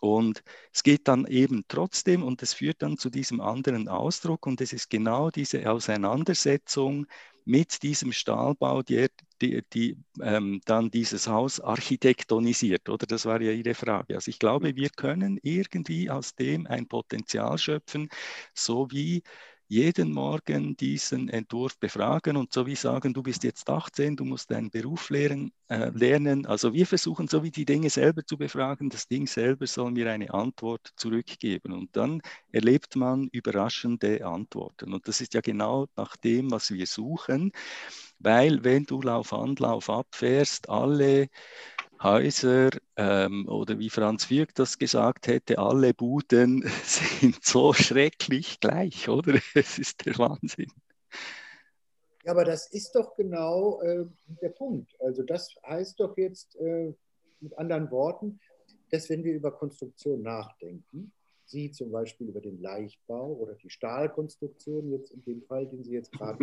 Und es geht dann eben trotzdem und es führt dann zu diesem anderen Ausdruck und es ist genau diese Auseinandersetzung mit diesem Stahlbau, die, die, die ähm, dann dieses Haus architektonisiert, oder? Das war ja Ihre Frage. Also ich glaube, wir können irgendwie aus dem ein Potenzial schöpfen, so wie jeden Morgen diesen Entwurf befragen und so wie sagen, du bist jetzt 18, du musst deinen Beruf lehren, äh, lernen. Also wir versuchen so wie die Dinge selber zu befragen, das Ding selber soll mir eine Antwort zurückgeben und dann erlebt man überraschende Antworten. Und das ist ja genau nach dem, was wir suchen, weil wenn du Lauf an, Lauf abfährst, alle Häuser ähm, oder wie Franz Wirk das gesagt hätte, alle Buden sind so schrecklich gleich, oder? Es ist der Wahnsinn. Ja, aber das ist doch genau äh, der Punkt. Also das heißt doch jetzt äh, mit anderen Worten, dass wenn wir über Konstruktion nachdenken, Sie zum Beispiel über den Leichtbau oder die Stahlkonstruktion, jetzt in dem Fall, den Sie jetzt gerade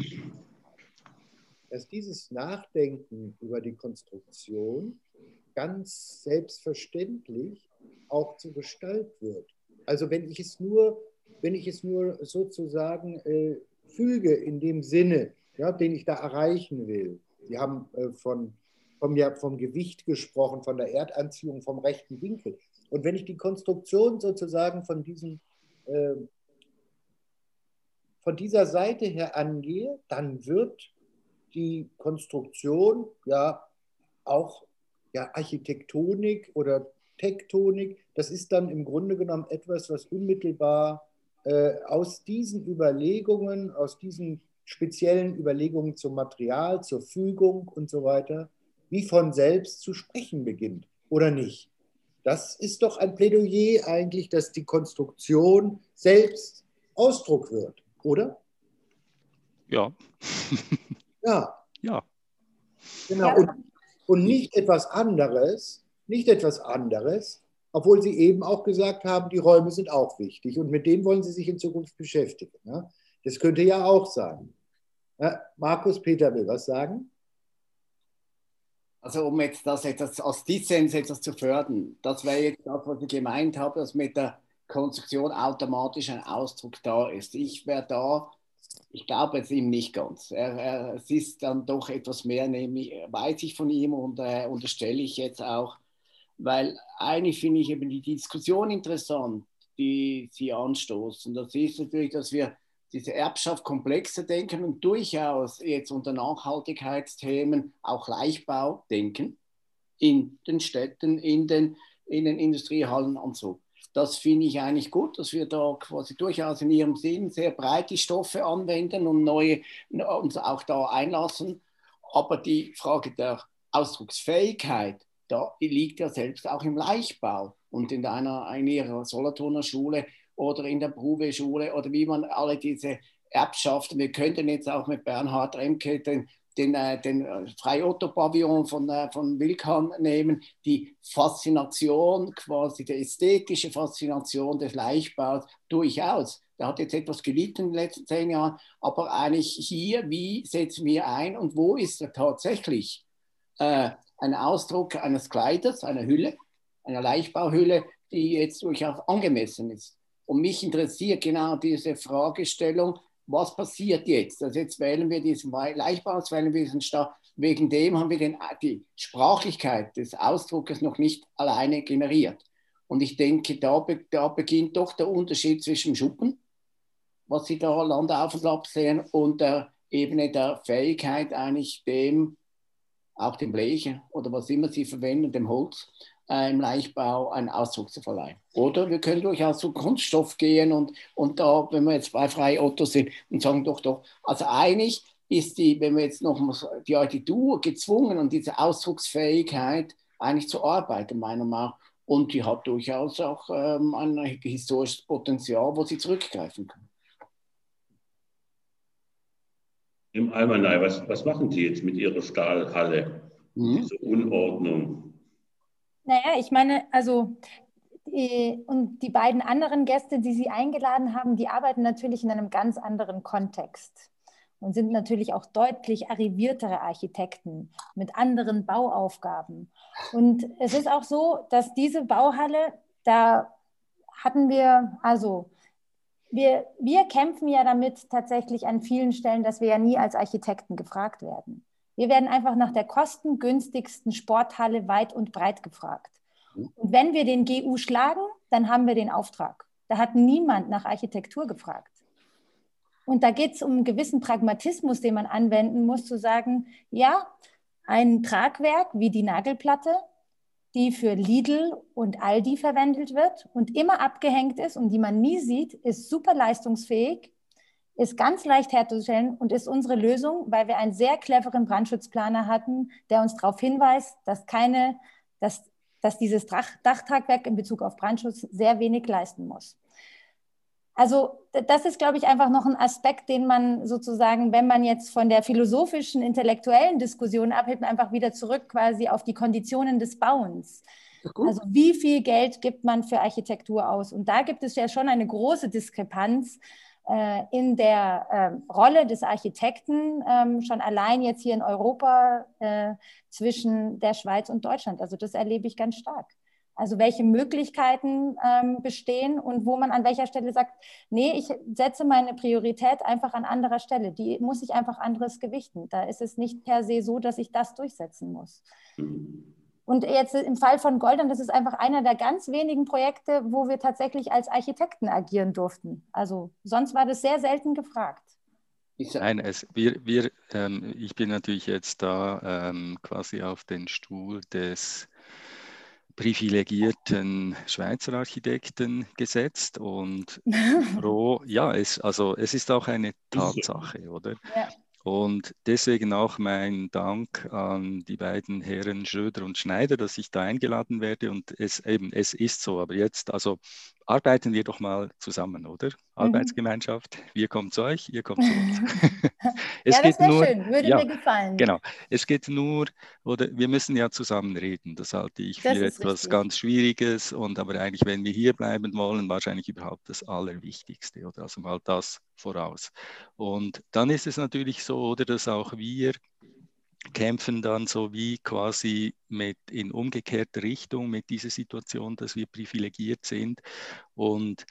dass dieses Nachdenken über die Konstruktion ganz selbstverständlich auch zur Gestalt wird. Also wenn ich es nur, wenn ich es nur sozusagen äh, füge in dem Sinne, ja, den ich da erreichen will. Sie haben äh, von, vom, ja, vom Gewicht gesprochen, von der Erdanziehung, vom rechten Winkel. Und wenn ich die Konstruktion sozusagen von, diesem, äh, von dieser Seite her angehe, dann wird die Konstruktion ja auch ja, Architektonik oder Tektonik, das ist dann im Grunde genommen etwas, was unmittelbar äh, aus diesen Überlegungen, aus diesen speziellen Überlegungen zum Material, zur Fügung und so weiter, wie von selbst zu sprechen beginnt oder nicht. Das ist doch ein Plädoyer eigentlich, dass die Konstruktion selbst Ausdruck wird, oder? Ja. ja. Ja. Genau. Und, und nicht etwas anderes, nicht etwas anderes, obwohl Sie eben auch gesagt haben, die Räume sind auch wichtig und mit denen wollen Sie sich in Zukunft beschäftigen. Ne? Das könnte ja auch sein. Markus Peter will was sagen. Also um jetzt das etwas als Dissens etwas zu fördern, das wäre jetzt das, was ich gemeint habe, dass mit der Konstruktion automatisch ein Ausdruck da ist. Ich wäre da, ich glaube es ihm nicht ganz. Er, er, es ist dann doch etwas mehr, nämlich weiß ich von ihm und äh, unterstelle ich jetzt auch, weil eigentlich finde ich eben die Diskussion interessant, die Sie anstoßen. Das ist natürlich, dass wir diese Erbschaft komplexer denken und durchaus jetzt unter Nachhaltigkeitsthemen auch Leichtbau denken in den Städten, in den, in den Industriehallen und so. Das finde ich eigentlich gut, dass wir da quasi durchaus in ihrem Sinn sehr breite Stoffe anwenden und neue uns auch da einlassen. Aber die Frage der Ausdrucksfähigkeit, da liegt ja selbst auch im Leichtbau. Und in einer, in ihrer Solothurner Schule oder in der Bruwe-Schule oder wie man alle diese Erbschaften, wir könnten jetzt auch mit Bernhard Remke den, den, äh, den äh, Frei-Otto-Pavillon von, äh, von Wilkan nehmen, die Faszination, quasi die ästhetische Faszination des Leichtbaus durchaus. Der hat jetzt etwas gelitten in den letzten zehn Jahren, aber eigentlich hier, wie setzen wir ein und wo ist er tatsächlich äh, ein Ausdruck eines Kleiders, einer Hülle, einer Leichtbauhülle, die jetzt durchaus angemessen ist. Und mich interessiert genau diese Fragestellung, was passiert jetzt? Also jetzt wählen wir diesen Leichtbau, wählen wir diesen Staat. Wegen dem haben wir den, die Sprachlichkeit des Ausdruckes noch nicht alleine generiert. Und ich denke, da, da beginnt doch der Unterschied zwischen Schuppen, was Sie da Land auf und ab sehen, und der Ebene der Fähigkeit, eigentlich dem, auch dem Blech oder was immer Sie verwenden, dem Holz, im Leichtbau einen Ausdruck zu verleihen. Oder wir können durchaus zu Kunststoff gehen und, und da, wenn wir jetzt bei Freie Otto sind und sagen, doch, doch, also eigentlich ist die, wenn wir jetzt noch die Architektur gezwungen und diese Ausdrucksfähigkeit eigentlich zu arbeiten, meiner Meinung nach. Und die hat durchaus auch ähm, ein historisches Potenzial, wo sie zurückgreifen kann. Im Almanai, was, was machen Sie jetzt mit Ihrer Stahlhalle? Mhm. Diese Unordnung. Naja, ich meine, also und die beiden anderen Gäste, die Sie eingeladen haben, die arbeiten natürlich in einem ganz anderen Kontext und sind natürlich auch deutlich arriviertere Architekten mit anderen Bauaufgaben. Und es ist auch so, dass diese Bauhalle, da hatten wir, also wir, wir kämpfen ja damit tatsächlich an vielen Stellen, dass wir ja nie als Architekten gefragt werden. Wir werden einfach nach der kostengünstigsten Sporthalle weit und breit gefragt. Und wenn wir den GU schlagen, dann haben wir den Auftrag. Da hat niemand nach Architektur gefragt. Und da geht es um einen gewissen Pragmatismus, den man anwenden muss, zu sagen, ja, ein Tragwerk wie die Nagelplatte, die für Lidl und Aldi verwendet wird und immer abgehängt ist und die man nie sieht, ist super leistungsfähig ist ganz leicht herzustellen und ist unsere Lösung, weil wir einen sehr cleveren Brandschutzplaner hatten, der uns darauf hinweist, dass keine, dass, dass dieses Dach, Dachtragwerk in Bezug auf Brandschutz sehr wenig leisten muss. Also das ist, glaube ich, einfach noch ein Aspekt, den man sozusagen, wenn man jetzt von der philosophischen, intellektuellen Diskussion abhebt, einfach wieder zurück quasi auf die Konditionen des Bauens. Also wie viel Geld gibt man für Architektur aus? Und da gibt es ja schon eine große Diskrepanz in der äh, Rolle des Architekten, äh, schon allein jetzt hier in Europa äh, zwischen der Schweiz und Deutschland. Also das erlebe ich ganz stark. Also welche Möglichkeiten ähm, bestehen und wo man an welcher Stelle sagt, nee, ich setze meine Priorität einfach an anderer Stelle. Die muss ich einfach anderes gewichten. Da ist es nicht per se so, dass ich das durchsetzen muss. Und jetzt im Fall von Goldern, das ist einfach einer der ganz wenigen Projekte, wo wir tatsächlich als Architekten agieren durften. Also sonst war das sehr selten gefragt. Nein, es, wir, wir, ähm, ich bin natürlich jetzt da ähm, quasi auf den Stuhl des privilegierten Schweizer Architekten gesetzt und froh, ja, es, also es ist auch eine Tatsache, oder? Ja. Und deswegen auch mein Dank an die beiden Herren Schröder und Schneider, dass ich da eingeladen werde. Und es eben, es ist so. Aber jetzt, also arbeiten wir doch mal zusammen, oder? Mhm. Arbeitsgemeinschaft. Wir kommen zu euch, ihr kommt zu uns. es ja, das wäre schön, würde ja, mir gefallen. Genau. Es geht nur, oder wir müssen ja zusammen reden. Das halte ich das für etwas richtig. ganz Schwieriges. Und aber eigentlich, wenn wir hier bleiben wollen, wahrscheinlich überhaupt das Allerwichtigste. Oder also mal das voraus. Und dann ist es natürlich so, oder dass auch wir kämpfen dann so wie quasi mit in umgekehrter Richtung mit dieser Situation, dass wir privilegiert sind und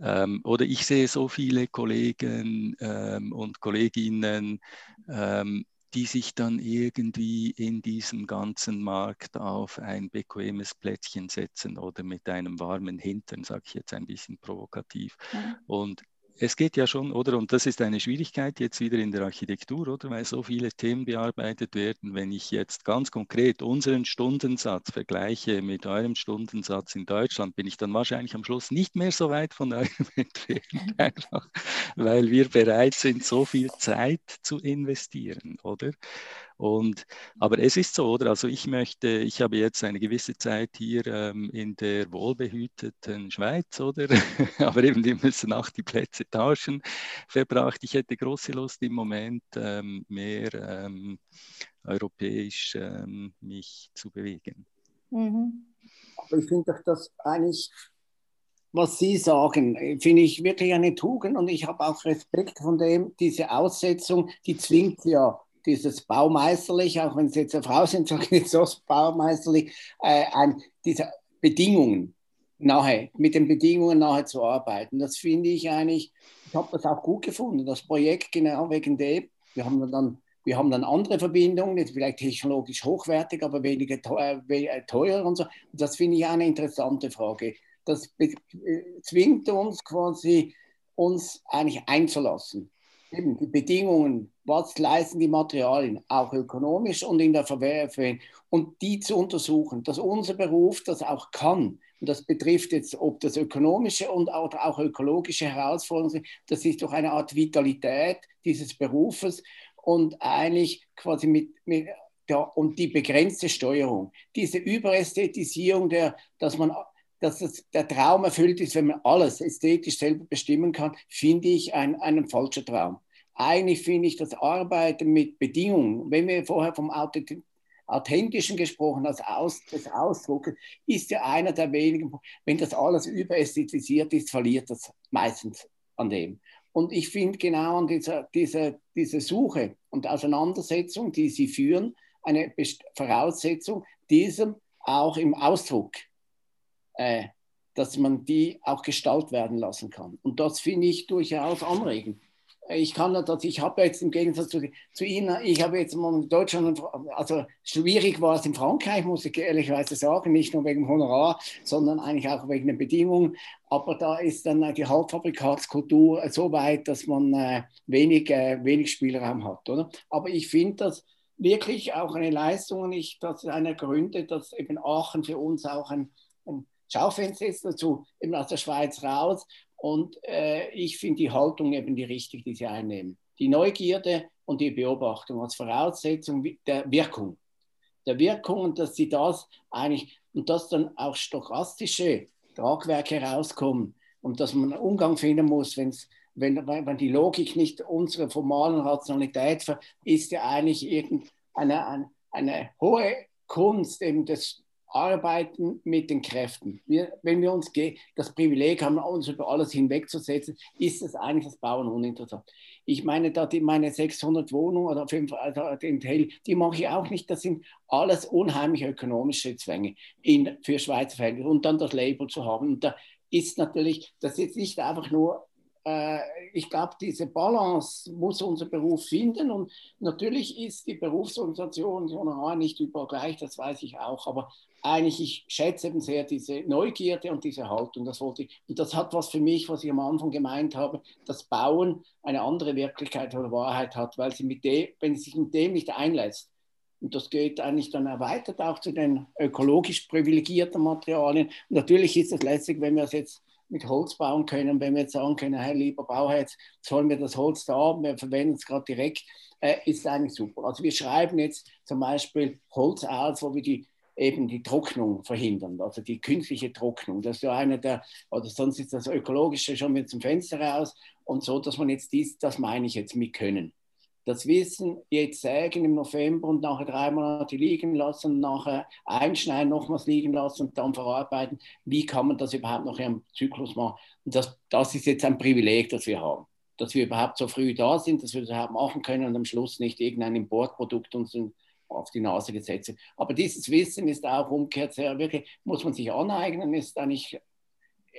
ähm, oder ich sehe so viele Kollegen ähm, und Kolleginnen, ähm, die sich dann irgendwie in diesem ganzen Markt auf ein bequemes Plätzchen setzen oder mit einem warmen Hintern, sage ich jetzt ein bisschen provokativ. Ja. Und es geht ja schon, oder? Und das ist eine Schwierigkeit jetzt wieder in der Architektur, oder? Weil so viele Themen bearbeitet werden. Wenn ich jetzt ganz konkret unseren Stundensatz vergleiche mit eurem Stundensatz in Deutschland, bin ich dann wahrscheinlich am Schluss nicht mehr so weit von eurem entfernt, einfach, weil wir bereit sind, so viel Zeit zu investieren, oder? Und, aber es ist so, oder? Also ich möchte, ich habe jetzt eine gewisse Zeit hier ähm, in der wohlbehüteten Schweiz, oder? aber eben, wir müssen auch die Plätze tauschen, verbracht. Ich hätte große Lust im Moment ähm, mehr ähm, europäisch ähm, mich zu bewegen. Mhm. Aber ich finde doch das eigentlich was Sie sagen, finde ich wirklich eine Tugend und ich habe auch Respekt von dem, diese Aussetzung, die zwingt ja dieses baumeisterlich, auch wenn Sie jetzt eine Frau sind, sage ich nicht so baumeisterlich, äh, ein, diese Bedingungen nahe, mit den Bedingungen nahe zu arbeiten. Das finde ich eigentlich, ich habe das auch gut gefunden, das Projekt genau wegen dem. Wir haben dann wir haben dann andere Verbindungen, vielleicht technologisch hochwertig, aber weniger teuer, äh, teuer und so. Das finde ich eine interessante Frage. Das äh, zwingt uns quasi, uns eigentlich einzulassen eben die Bedingungen, was leisten die Materialien, auch ökonomisch und in der Verwerfung, und die zu untersuchen, dass unser Beruf das auch kann. Und das betrifft jetzt, ob das ökonomische und auch ökologische Herausforderungen sind. Das ist doch eine Art Vitalität dieses Berufes und eigentlich quasi mit, mit der, und die begrenzte Steuerung. Diese Überästhetisierung, der, dass man dass das, der Traum erfüllt ist, wenn man alles ästhetisch selber bestimmen kann, finde ich ein, einen falschen Traum. Eigentlich finde ich das Arbeiten mit Bedingungen, wenn wir vorher vom Authentischen gesprochen als Aus, des Ausdrucks, ist ja einer der wenigen, wenn das alles überästhetisiert ist, verliert das meistens an dem. Und ich finde genau an dieser, dieser, dieser Suche und Auseinandersetzung, die Sie führen, eine Voraussetzung, diesem auch im Ausdruck äh, dass man die auch Gestalt werden lassen kann. Und das finde ich durchaus anregend. Ich kann das, ich habe jetzt im Gegensatz zu, zu Ihnen, ich habe jetzt in Deutschland, also schwierig war es in Frankreich, muss ich ehrlicherweise sagen, nicht nur wegen Honorar, sondern eigentlich auch wegen den Bedingungen. Aber da ist dann die Halbfabrikatskultur so weit, dass man äh, wenig, äh, wenig Spielraum hat. Oder? Aber ich finde das wirklich auch eine Leistung und ich, das ist einer Gründe, dass eben Aachen für uns auch ein, ein Schaufenster ist dazu, eben aus der Schweiz raus. Und äh, ich finde die Haltung eben die richtige, die sie einnehmen. Die Neugierde und die Beobachtung als Voraussetzung der Wirkung. Der Wirkung und dass sie das eigentlich und dass dann auch stochastische Tragwerke rauskommen. und dass man einen Umgang finden muss, wenn's, wenn, wenn die Logik nicht unsere formalen Rationalität ist ja eigentlich irgendeine eine, eine hohe Kunst eben des Arbeiten mit den Kräften. Wir, wenn wir uns das Privileg haben, uns über alles hinwegzusetzen, ist es eigentlich das Bauen uninteressant. Ich meine, da die, meine 600 Wohnungen oder fünf, also den Teil, die mache ich auch nicht. Das sind alles unheimlich ökonomische Zwänge in, für Schweizer Verhältnisse und dann das Label zu haben. Und da ist natürlich, das ist nicht einfach nur äh, ich glaube, diese Balance muss unser Beruf finden. Und natürlich ist die Berufsorganisation nicht überall gleich, das weiß ich auch. Aber eigentlich, ich schätze eben sehr diese Neugierde und diese Haltung. Das wollte ich. Und das hat was für mich, was ich am Anfang gemeint habe, das Bauen eine andere Wirklichkeit oder Wahrheit hat, weil sie mit dem, wenn sie sich mit dem nicht einlässt, und das geht eigentlich dann erweitert auch zu den ökologisch privilegierten Materialien. Und natürlich ist es letztlich, wenn wir es jetzt mit Holz bauen können. Wenn wir jetzt sagen können, hey, lieber Bauherr, jetzt sollen wir das Holz da haben, wir verwenden es gerade direkt, äh, ist eigentlich super. Also wir schreiben jetzt zum Beispiel Holz aus, wo wir die eben die Trocknung verhindern, also die künstliche Trocknung. Das ist ja eine der, oder sonst ist das Ökologische schon mit zum Fenster raus und so, dass man jetzt dies, das meine ich jetzt mit können das Wissen jetzt sägen im November und nachher drei Monate liegen lassen, nachher einschneiden, nochmals liegen lassen und dann verarbeiten. Wie kann man das überhaupt noch im Zyklus machen? Und das, das ist jetzt ein Privileg, das wir haben. Dass wir überhaupt so früh da sind, dass wir das überhaupt machen können und am Schluss nicht irgendein Importprodukt uns auf die Nase gesetzt wird. Aber dieses Wissen ist auch umgekehrt sehr wirklich, muss man sich aneignen, ist eigentlich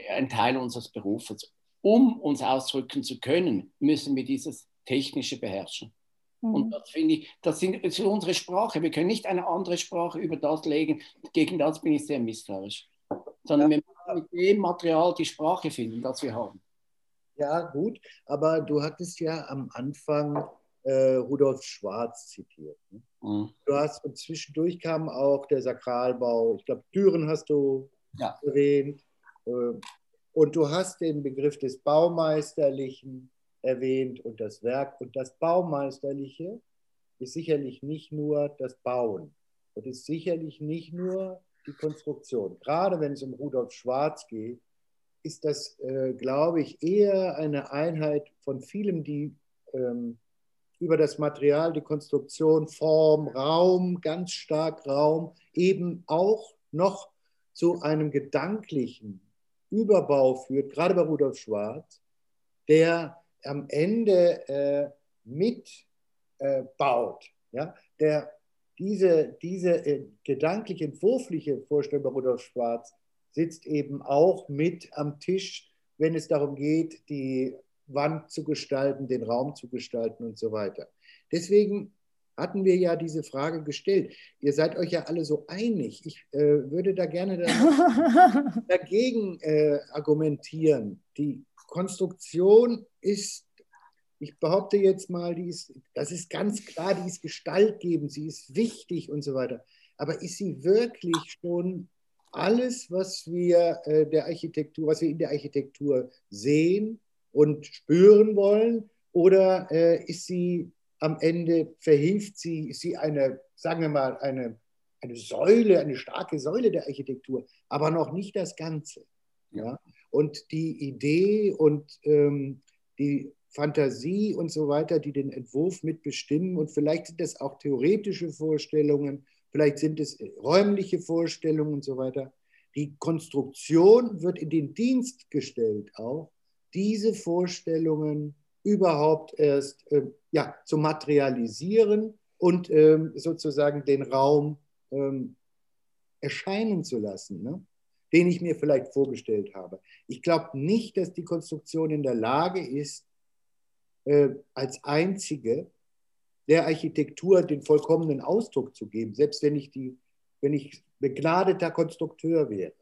ein Teil unseres Berufes. Um uns ausdrücken zu können, müssen wir dieses Technische beherrschen. Mhm. Und das finde ich, das, sind, das ist unsere Sprache. Wir können nicht eine andere Sprache über das legen. Gegen das bin ich sehr misstrauisch. Sondern ja. wir müssen mit dem Material die Sprache finden, das wir haben. Ja, gut, aber du hattest ja am Anfang äh, Rudolf Schwarz zitiert. Ne? Mhm. Du hast und zwischendurch kam auch der Sakralbau. Ich glaube, Düren hast du ja. erwähnt. Äh, und du hast den Begriff des Baumeisterlichen erwähnt und das Werk und das Baumeisterliche ist sicherlich nicht nur das Bauen und ist sicherlich nicht nur die Konstruktion. Gerade wenn es um Rudolf Schwarz geht, ist das, äh, glaube ich, eher eine Einheit von vielem, die ähm, über das Material, die Konstruktion, Form, Raum, ganz stark Raum, eben auch noch zu einem gedanklichen Überbau führt, gerade bei Rudolf Schwarz, der am Ende äh, mitbaut. Äh, ja? Der, diese diese äh, gedanklich entwurfliche Vorstellung bei Rudolf Schwarz sitzt eben auch mit am Tisch, wenn es darum geht, die Wand zu gestalten, den Raum zu gestalten und so weiter. Deswegen hatten wir ja diese Frage gestellt. Ihr seid euch ja alle so einig. Ich äh, würde da gerne dagegen äh, argumentieren. Die Konstruktion ist, ich behaupte jetzt mal, die ist, das ist ganz klar, die ist gestaltgebend, sie ist wichtig und so weiter. Aber ist sie wirklich schon alles, was wir äh, der Architektur, was wir in der Architektur sehen und spüren wollen? Oder äh, ist sie am Ende, verhilft sie, ist sie eine, sagen wir mal, eine, eine Säule, eine starke Säule der Architektur, aber noch nicht das Ganze. Ja? Und die Idee und ähm, die Fantasie und so weiter, die den Entwurf mitbestimmen. Und vielleicht sind das auch theoretische Vorstellungen, vielleicht sind es räumliche Vorstellungen und so weiter. Die Konstruktion wird in den Dienst gestellt, auch diese Vorstellungen überhaupt erst äh, ja, zu materialisieren und ähm, sozusagen den Raum ähm, erscheinen zu lassen. Ne? den ich mir vielleicht vorgestellt habe. Ich glaube nicht, dass die Konstruktion in der Lage ist, äh, als einzige der Architektur den vollkommenen Ausdruck zu geben, selbst wenn ich, die, wenn ich begnadeter Konstrukteur wäre.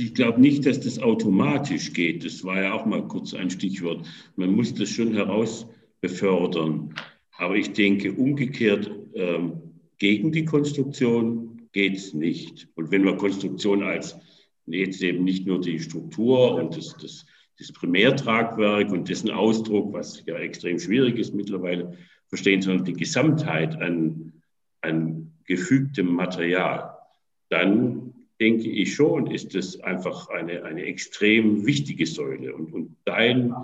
Ich glaube nicht, dass das automatisch geht. Das war ja auch mal kurz ein Stichwort. Man muss das schon herausbefördern. Aber ich denke umgekehrt ähm, gegen die Konstruktion geht es nicht. Und wenn wir Konstruktion als jetzt eben nicht nur die Struktur und das, das, das Primärtragwerk und dessen Ausdruck, was ja extrem schwierig ist mittlerweile, verstehen, sondern die Gesamtheit an, an gefügtem Material, dann denke ich schon, ist es einfach eine, eine extrem wichtige Säule. Und, und dein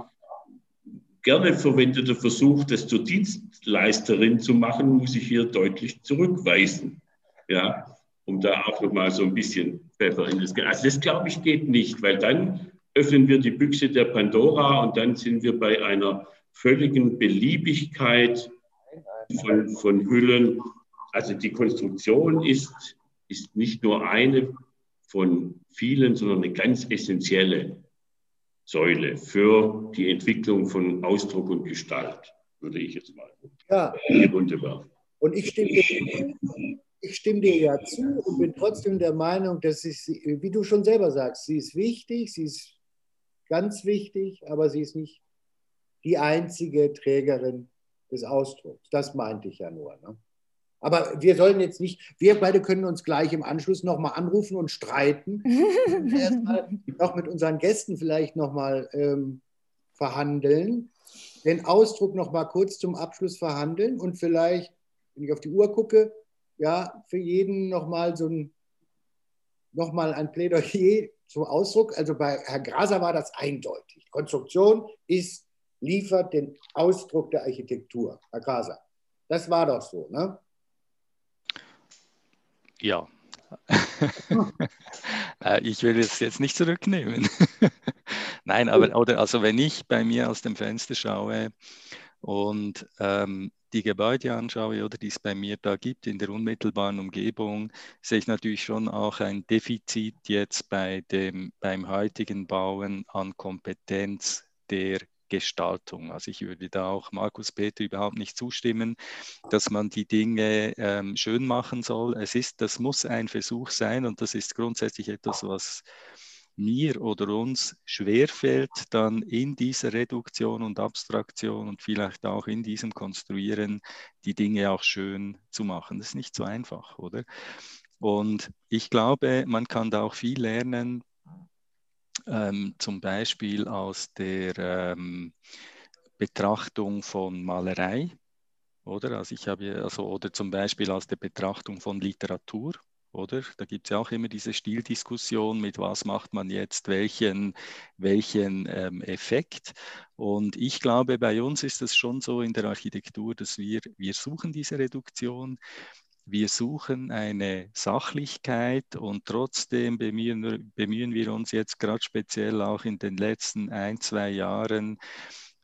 gerne verwendeter Versuch, das zur Dienstleisterin zu machen, muss ich hier deutlich zurückweisen. Ja, um da auch nochmal so ein bisschen Pfeffer in das. Also das glaube ich geht nicht, weil dann öffnen wir die Büchse der Pandora und dann sind wir bei einer völligen Beliebigkeit von, von Hüllen. Also die Konstruktion ist, ist nicht nur eine von vielen, sondern eine ganz essentielle Säule für die Entwicklung von Ausdruck und Gestalt, würde ich jetzt mal ja. in die Runde werfen. Und ich stimme, dir, ich stimme dir ja zu und bin trotzdem der Meinung, dass ich, wie du schon selber sagst, sie ist wichtig, sie ist ganz wichtig, aber sie ist nicht die einzige Trägerin des Ausdrucks. Das meinte ich ja nur. Ne? Aber wir sollen jetzt nicht, wir beide können uns gleich im Anschluss nochmal anrufen und streiten. Erstmal auch mit unseren Gästen vielleicht nochmal ähm, verhandeln. Den Ausdruck nochmal kurz zum Abschluss verhandeln und vielleicht, wenn ich auf die Uhr gucke, ja, für jeden nochmal so ein, nochmal ein Plädoyer zum Ausdruck. Also bei Herrn Graser war das eindeutig. Konstruktion ist, liefert den Ausdruck der Architektur. Herr Graser, das war doch so, ne? Ja. Ich will es jetzt nicht zurücknehmen. Nein, aber oder, also wenn ich bei mir aus dem Fenster schaue und ähm, die Gebäude anschaue oder die es bei mir da gibt in der unmittelbaren Umgebung, sehe ich natürlich schon auch ein Defizit jetzt bei dem, beim heutigen Bauen an Kompetenz der Gestaltung. Also ich würde da auch Markus Peter überhaupt nicht zustimmen, dass man die Dinge ähm, schön machen soll. Es ist, das muss ein Versuch sein und das ist grundsätzlich etwas, was mir oder uns schwerfällt, dann in dieser Reduktion und Abstraktion und vielleicht auch in diesem Konstruieren die Dinge auch schön zu machen. Das ist nicht so einfach, oder? Und ich glaube, man kann da auch viel lernen, ähm, zum Beispiel aus der ähm, Betrachtung von Malerei, oder? Also ich habe also, oder zum Beispiel aus der Betrachtung von Literatur oder? Da gibt es ja auch immer diese Stildiskussion mit, was macht man jetzt, welchen, welchen ähm, Effekt. Und ich glaube, bei uns ist es schon so in der Architektur, dass wir, wir suchen diese Reduktion. Wir suchen eine Sachlichkeit und trotzdem bemühen, bemühen wir uns jetzt gerade speziell auch in den letzten ein, zwei Jahren,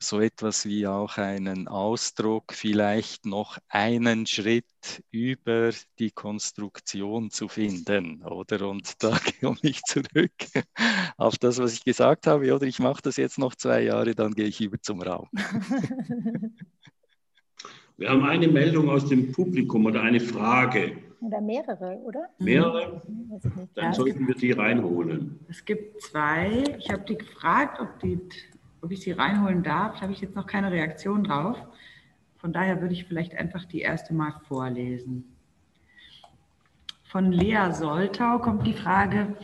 so etwas wie auch einen Ausdruck, vielleicht noch einen Schritt über die Konstruktion zu finden, oder? Und da komme ich zurück auf das, was ich gesagt habe, oder ich mache das jetzt noch zwei Jahre, dann gehe ich über zum Raum. Wir haben eine Meldung aus dem Publikum oder eine Frage. Oder mehrere, oder? Mehrere? Dann sollten wir die reinholen. Es gibt zwei. Ich habe die gefragt, ob die ob ich sie reinholen darf, da habe ich jetzt noch keine Reaktion drauf. Von daher würde ich vielleicht einfach die erste mal vorlesen. Von Lea Soltau kommt die Frage,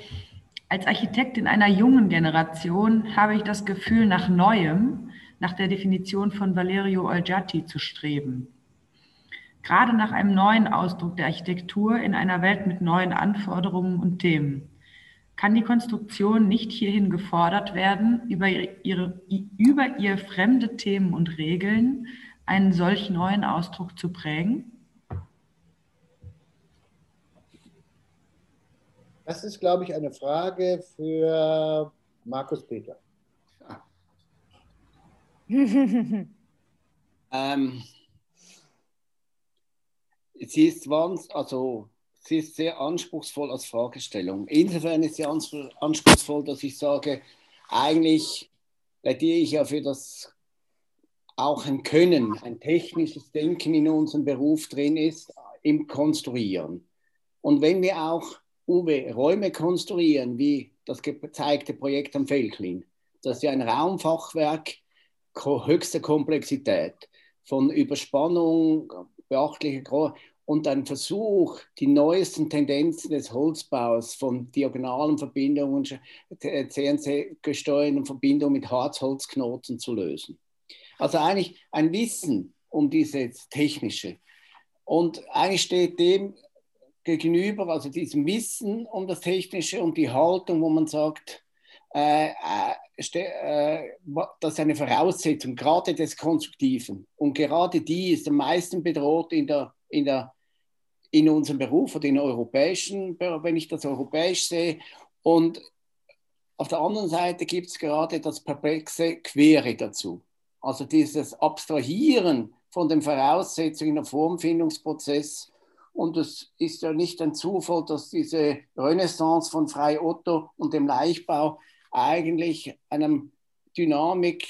als Architekt in einer jungen Generation habe ich das Gefühl, nach Neuem, nach der Definition von Valerio Olgiati zu streben. Gerade nach einem neuen Ausdruck der Architektur in einer Welt mit neuen Anforderungen und Themen kann die Konstruktion nicht hierhin gefordert werden, über, ihre, über ihr fremde Themen und Regeln einen solch neuen Ausdruck zu prägen? Das ist, glaube ich, eine Frage für Markus Peter. Ähm, sie ist also sie ist sehr anspruchsvoll als Fragestellung. Insofern ist sie anspruchsvoll, dass ich sage, eigentlich plädiere ich ja für das auch ein Können, ein technisches Denken in unserem Beruf drin ist, im Konstruieren. Und wenn wir auch, Uwe, Räume konstruieren, wie das gezeigte Projekt am Felklin, das ist ja ein Raumfachwerk höchster Komplexität, von Überspannung, beachtlicher und ein Versuch, die neuesten Tendenzen des Holzbaus von diagonalen Verbindungen, CNC-gesteuerten Verbindungen mit Harzholzknoten zu lösen. Also eigentlich ein Wissen um dieses Technische. Und eigentlich steht dem gegenüber, also diesem Wissen um das Technische und die Haltung, wo man sagt, äh, äh, äh das ist eine Voraussetzung, gerade des Konstruktiven. Und gerade die ist am meisten bedroht in, der, in, der, in unserem Beruf oder in europäischen, wenn ich das europäisch sehe. Und auf der anderen Seite gibt es gerade das perplexe Quere dazu. Also dieses Abstrahieren von den Voraussetzungen im Formfindungsprozess. Und es ist ja nicht ein Zufall, dass diese Renaissance von Frei Otto und dem Leichtbau eigentlich einem Dynamik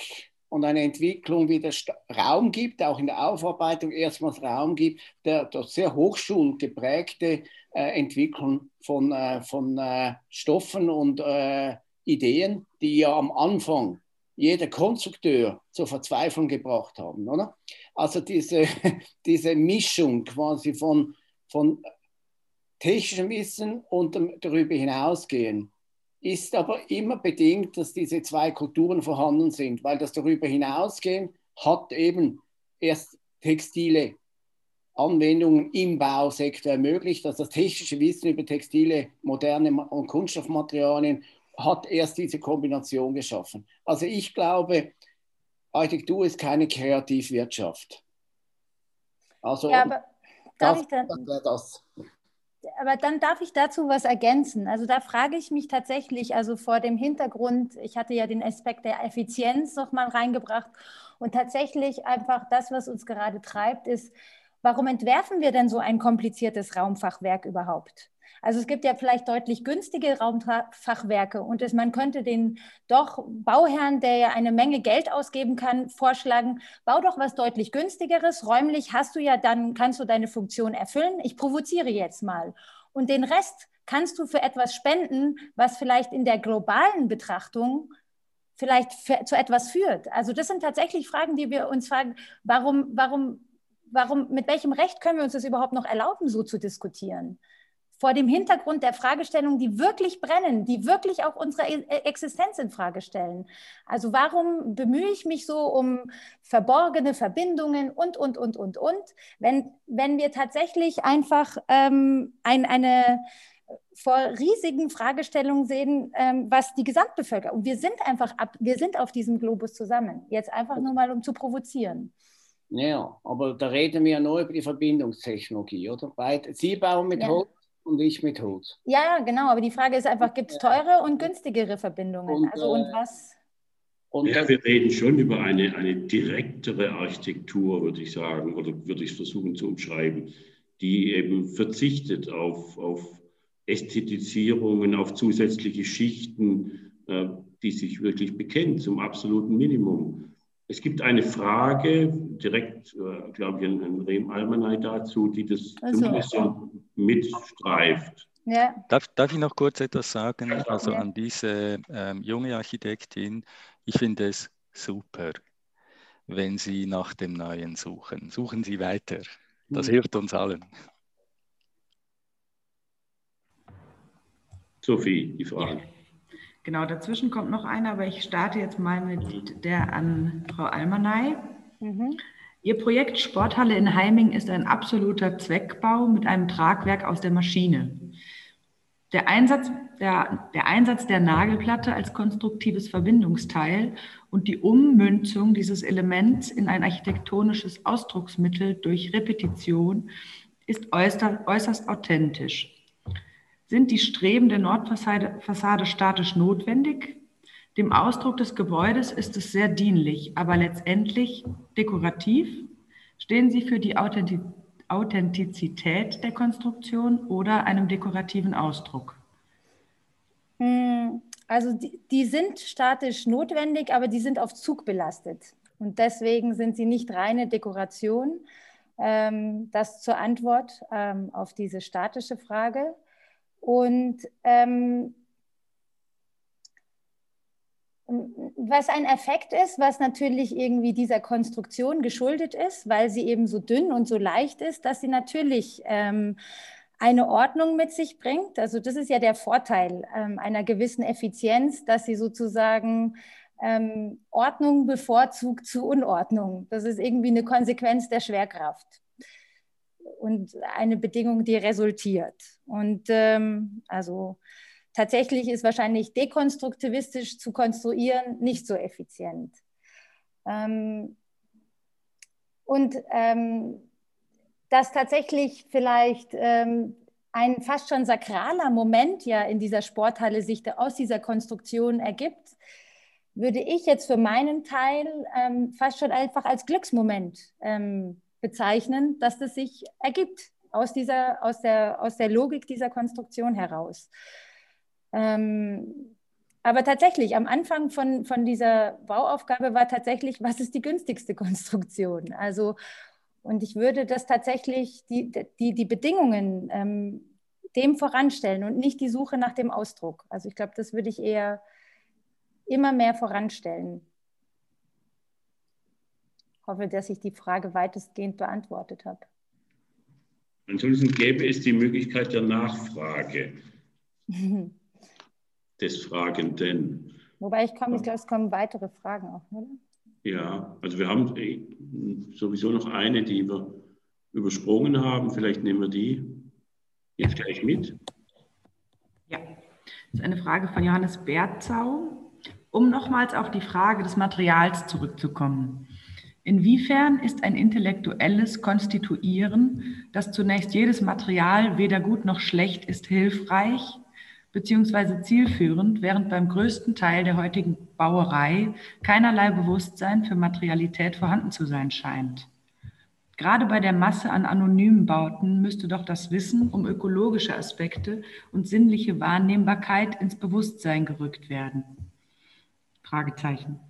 und eine Entwicklung wieder Raum gibt, auch in der Aufarbeitung erstmals Raum gibt, der, der sehr hochschulgeprägte äh, Entwicklung von, äh, von äh, Stoffen und äh, Ideen, die ja am Anfang jeder Konstrukteur zur Verzweiflung gebracht haben. Oder? Also diese, diese Mischung quasi von, von technischem Wissen und darüber hinausgehen ist aber immer bedingt, dass diese zwei Kulturen vorhanden sind, weil das darüber hinausgehen hat eben erst textile Anwendungen im Bausektor ermöglicht. Also das technische Wissen über textile, moderne und Kunststoffmaterialien hat erst diese Kombination geschaffen. Also ich glaube, Architektur ist keine Kreativwirtschaft. Also ja, das, das, das. Aber dann darf ich dazu was ergänzen. Also da frage ich mich tatsächlich, also vor dem Hintergrund, ich hatte ja den Aspekt der Effizienz nochmal reingebracht und tatsächlich einfach das, was uns gerade treibt, ist, warum entwerfen wir denn so ein kompliziertes Raumfachwerk überhaupt? Also es gibt ja vielleicht deutlich günstige Raumfachwerke und es, man könnte den doch Bauherrn, der ja eine Menge Geld ausgeben kann, vorschlagen, bau doch was deutlich günstigeres. Räumlich hast du ja dann, kannst du deine Funktion erfüllen. Ich provoziere jetzt mal. Und den Rest kannst du für etwas spenden, was vielleicht in der globalen Betrachtung vielleicht zu etwas führt. Also das sind tatsächlich Fragen, die wir uns fragen, warum, warum, warum, mit welchem Recht können wir uns das überhaupt noch erlauben, so zu diskutieren? Vor dem Hintergrund der Fragestellungen, die wirklich brennen, die wirklich auch unsere e-, e-, Existenz in Frage stellen. Also warum bemühe ich mich so um verborgene Verbindungen und, und, und, und, und, wenn, wenn wir tatsächlich einfach ähm, ein, eine vor riesigen Fragestellungen sehen, ähm, was die Gesamtbevölkerung, wir sind einfach ab, wir sind auf diesem Globus zusammen. Jetzt einfach nur mal, um zu provozieren. Ja, aber da reden wir ja nur über die Verbindungstechnologie, oder? Sie bauen mit ja. Holz, und ich mit Holz. Ja, genau, aber die Frage ist einfach, gibt es teure und günstigere Verbindungen? Und, also und äh, was? Und ja, wir reden schon über eine, eine direktere Architektur, würde ich sagen, oder würde ich versuchen zu umschreiben, die eben verzichtet auf, auf Ästhetisierungen, auf zusätzliche Schichten, äh, die sich wirklich bekennt zum absoluten Minimum. Es gibt eine Frage, direkt, äh, glaube ich, an Rem Almanay dazu, die das also. zumindest so mitstreift. Ja. Darf, darf ich noch kurz etwas sagen? Also ja. an diese ähm, junge Architektin, ich finde es super, wenn Sie nach dem Neuen suchen. Suchen Sie weiter. Das mhm. hilft uns allen. Sophie, die Frage. Genau, dazwischen kommt noch einer, aber ich starte jetzt mal mit der an Frau Almanay. Mhm. Ihr Projekt Sporthalle in Heiming ist ein absoluter Zweckbau mit einem Tragwerk aus der Maschine. Der Einsatz der, der Einsatz der Nagelplatte als konstruktives Verbindungsteil und die Ummünzung dieses Elements in ein architektonisches Ausdrucksmittel durch Repetition ist äußerst, äußerst authentisch. Sind die Streben der Nordfassade Fassade statisch notwendig? Dem Ausdruck des Gebäudes ist es sehr dienlich, aber letztendlich dekorativ. Stehen sie für die Authentizität der Konstruktion oder einem dekorativen Ausdruck? Hm, also die, die, sind statisch notwendig, aber die sind auf Zug belastet. Und deswegen sind sie nicht reine Dekoration. Ähm, das zur Antwort ähm, auf diese statische Frage. Und ähm, was ein Effekt ist, was natürlich irgendwie dieser Konstruktion geschuldet ist, weil sie eben so dünn und so leicht ist, dass sie natürlich ähm, eine Ordnung mit sich bringt. Also das ist ja der Vorteil ähm, einer gewissen Effizienz, dass sie sozusagen ähm, Ordnung bevorzugt zu Unordnung. Das ist irgendwie eine Konsequenz der Schwerkraft und eine Bedingung, die resultiert. Und ähm, also tatsächlich ist wahrscheinlich dekonstruktivistisch zu konstruieren nicht so effizient. Ähm, und ähm, dass tatsächlich vielleicht ähm, ein fast schon sakraler Moment ja in dieser Sporthalle sich aus dieser Konstruktion ergibt, würde ich jetzt für meinen Teil ähm, fast schon einfach als Glücksmoment ähm, bezeichnen, dass das sich ergibt aus, dieser, aus, der, aus der Logik dieser Konstruktion heraus. Ähm, aber tatsächlich, am Anfang von, von dieser Bauaufgabe war tatsächlich, was ist die günstigste Konstruktion? Also, und ich würde das tatsächlich, die, die, die Bedingungen ähm, dem voranstellen und nicht die Suche nach dem Ausdruck. Also ich glaube, das würde ich eher immer mehr voranstellen. Ich hoffe, dass ich die Frage weitestgehend beantwortet habe. Ansonsten gäbe es die Möglichkeit der Nachfrage des Fragenden. Wobei ich komme, ich glaube, es kommen weitere Fragen auch, oder? Ja, also wir haben äh, sowieso noch eine, die wir übersprungen haben. Vielleicht nehmen wir die jetzt gleich mit. Ja, das ist eine Frage von Johannes Berzau. Um nochmals auf die Frage des Materials zurückzukommen. Inwiefern ist ein intellektuelles Konstituieren, dass zunächst jedes Material weder gut noch schlecht ist, hilfreich bzw. zielführend, während beim größten Teil der heutigen Bauerei keinerlei Bewusstsein für Materialität vorhanden zu sein scheint? Gerade bei der Masse an anonymen Bauten müsste doch das Wissen um ökologische Aspekte und sinnliche Wahrnehmbarkeit ins Bewusstsein gerückt werden. Fragezeichen.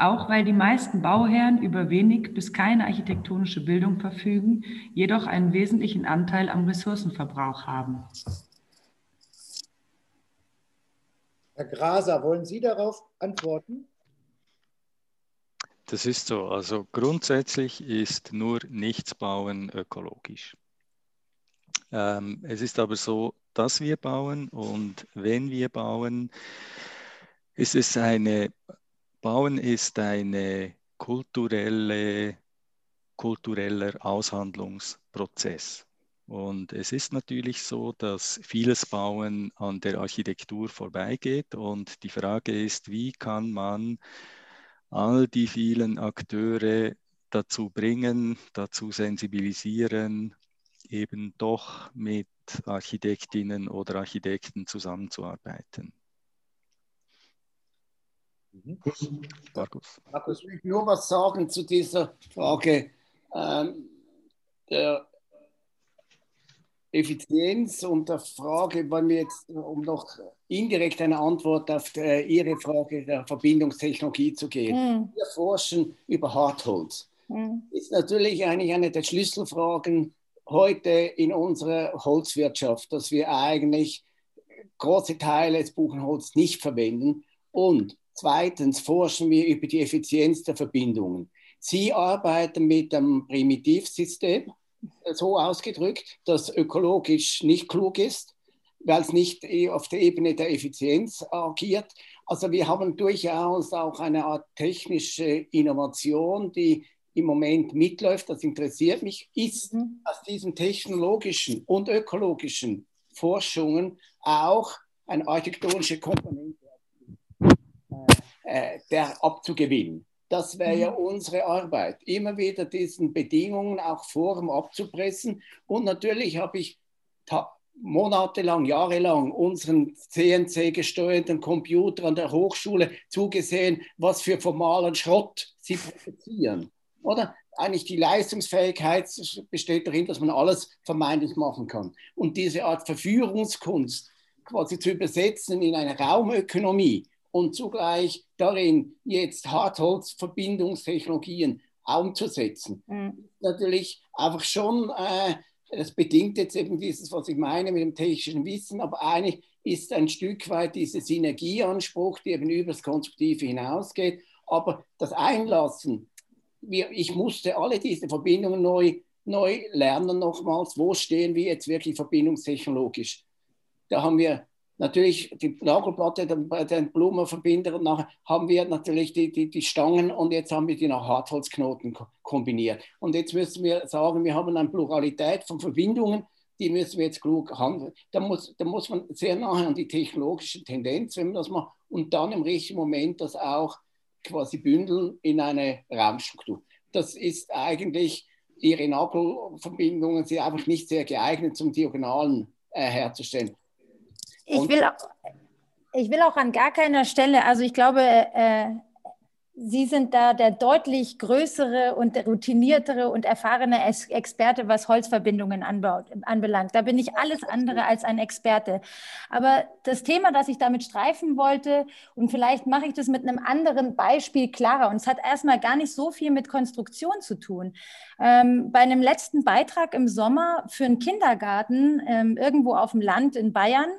Auch weil die meisten Bauherren über wenig bis keine architektonische Bildung verfügen, jedoch einen wesentlichen Anteil am Ressourcenverbrauch haben. Herr Graser, wollen Sie darauf antworten? Das ist so. Also grundsätzlich ist nur nichts bauen ökologisch. Ähm, es ist aber so, dass wir bauen und wenn wir bauen, es ist eine, Bauen ist eine kulturelle, kultureller Aushandlungsprozess. Und es ist natürlich so, dass vieles Bauen an der Architektur vorbeigeht. Und die Frage ist, wie kann man all die vielen Akteure dazu bringen, dazu sensibilisieren, eben doch mit Architektinnen oder Architekten zusammenzuarbeiten. Markus. Markus, ich will nur was sagen zu dieser Frage ähm, der Effizienz und der Frage, weil wir jetzt, um noch indirekt eine Antwort auf der, Ihre Frage der Verbindungstechnologie zu geben. Mhm. Wir forschen über Hartholz. Mhm. Ist natürlich eigentlich eine der Schlüsselfragen heute in unserer Holzwirtschaft, dass wir eigentlich große Teile des Buchenholz nicht verwenden und Zweitens forschen wir über die Effizienz der Verbindungen. Sie arbeiten mit einem Primitivsystem, so ausgedrückt, das ökologisch nicht klug ist, weil es nicht auf der Ebene der Effizienz agiert. Also wir haben durchaus auch eine Art technische Innovation, die im Moment mitläuft. Das interessiert mich. Ist mhm. aus diesen technologischen und ökologischen Forschungen auch eine architektonische Komponente äh, der abzugewinnen. Das wäre ja mhm. unsere Arbeit, immer wieder diesen Bedingungen auch Form abzupressen. Und natürlich habe ich monatelang, jahrelang unseren CNC-gesteuerten Computer an der Hochschule zugesehen, was für formalen Schrott sie produzieren. Oder? Eigentlich die Leistungsfähigkeit besteht darin, dass man alles vermeintlich machen kann. Und diese Art Verführungskunst quasi zu übersetzen in eine Raumökonomie, und zugleich darin jetzt Hartholzverbindungstechnologien umzusetzen. Mhm. Natürlich einfach schon, äh, das bedingt jetzt eben dieses, was ich meine mit dem technischen Wissen, aber eigentlich ist ein Stück weit dieser Synergieanspruch, der eben über das Konstruktive hinausgeht. Aber das Einlassen, wir, ich musste alle diese Verbindungen neu, neu lernen nochmals. Wo stehen wir jetzt wirklich verbindungstechnologisch? Da haben wir natürlich die Nagelplatte, den, den Blumenverbinder und nachher haben wir natürlich die, die, die Stangen und jetzt haben wir die nach Hartholzknoten kombiniert. Und jetzt müssen wir sagen, wir haben eine Pluralität von Verbindungen, die müssen wir jetzt klug handeln. Da muss, da muss man sehr nahe an die technologische Tendenz, wenn man das macht, und dann im richtigen Moment das auch quasi bündeln in eine Raumstruktur. Das ist eigentlich, ihre Nagelverbindungen sind einfach nicht sehr geeignet, um Diagonalen äh, herzustellen. Ich will, ich will auch an gar keiner Stelle, also ich glaube, äh, Sie sind da der deutlich größere und routiniertere und erfahrene Experte, was Holzverbindungen anbaut, anbelangt. Da bin ich alles andere als ein Experte. Aber das Thema, das ich damit streifen wollte, und vielleicht mache ich das mit einem anderen Beispiel klarer, und es hat erstmal gar nicht so viel mit Konstruktion zu tun. Ähm, bei einem letzten Beitrag im Sommer für einen Kindergarten ähm, irgendwo auf dem Land in Bayern,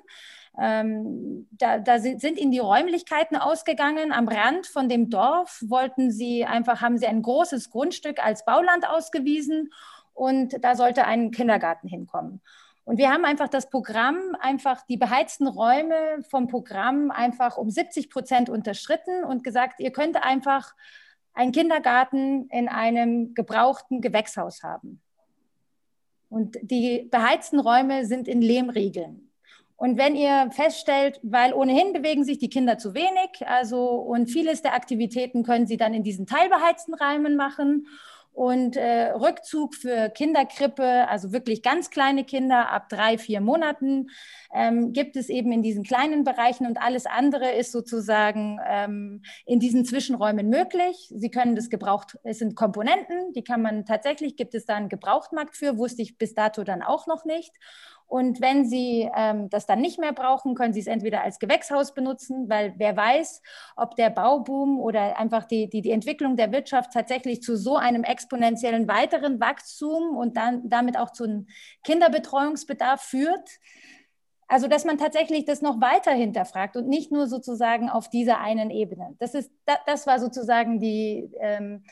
ähm, da, da, sind ihnen die Räumlichkeiten ausgegangen. Am Rand von dem Dorf wollten sie einfach, haben sie ein großes Grundstück als Bauland ausgewiesen und da sollte ein Kindergarten hinkommen. Und wir haben einfach das Programm, einfach die beheizten Räume vom Programm einfach um 70 Prozent unterschritten und gesagt, ihr könnt einfach einen Kindergarten in einem gebrauchten Gewächshaus haben. Und die beheizten Räume sind in Lehmriegeln. Und wenn ihr feststellt, weil ohnehin bewegen sich die Kinder zu wenig, also und vieles der Aktivitäten können sie dann in diesen teilbeheizten Räumen machen und äh, Rückzug für Kinderkrippe, also wirklich ganz kleine Kinder ab drei, vier Monaten, ähm, gibt es eben in diesen kleinen Bereichen und alles andere ist sozusagen ähm, in diesen Zwischenräumen möglich. Sie können das gebraucht, es sind Komponenten, die kann man tatsächlich, gibt es da einen Gebrauchtmarkt für, wusste ich bis dato dann auch noch nicht. Und wenn Sie ähm, das dann nicht mehr brauchen, können Sie es entweder als Gewächshaus benutzen, weil wer weiß, ob der Bauboom oder einfach die, die, die Entwicklung der Wirtschaft tatsächlich zu so einem exponentiellen weiteren Wachstum und dann damit auch zu einem Kinderbetreuungsbedarf führt. Also, dass man tatsächlich das noch weiter hinterfragt und nicht nur sozusagen auf dieser einen Ebene. Das, ist, das war sozusagen die, ähm,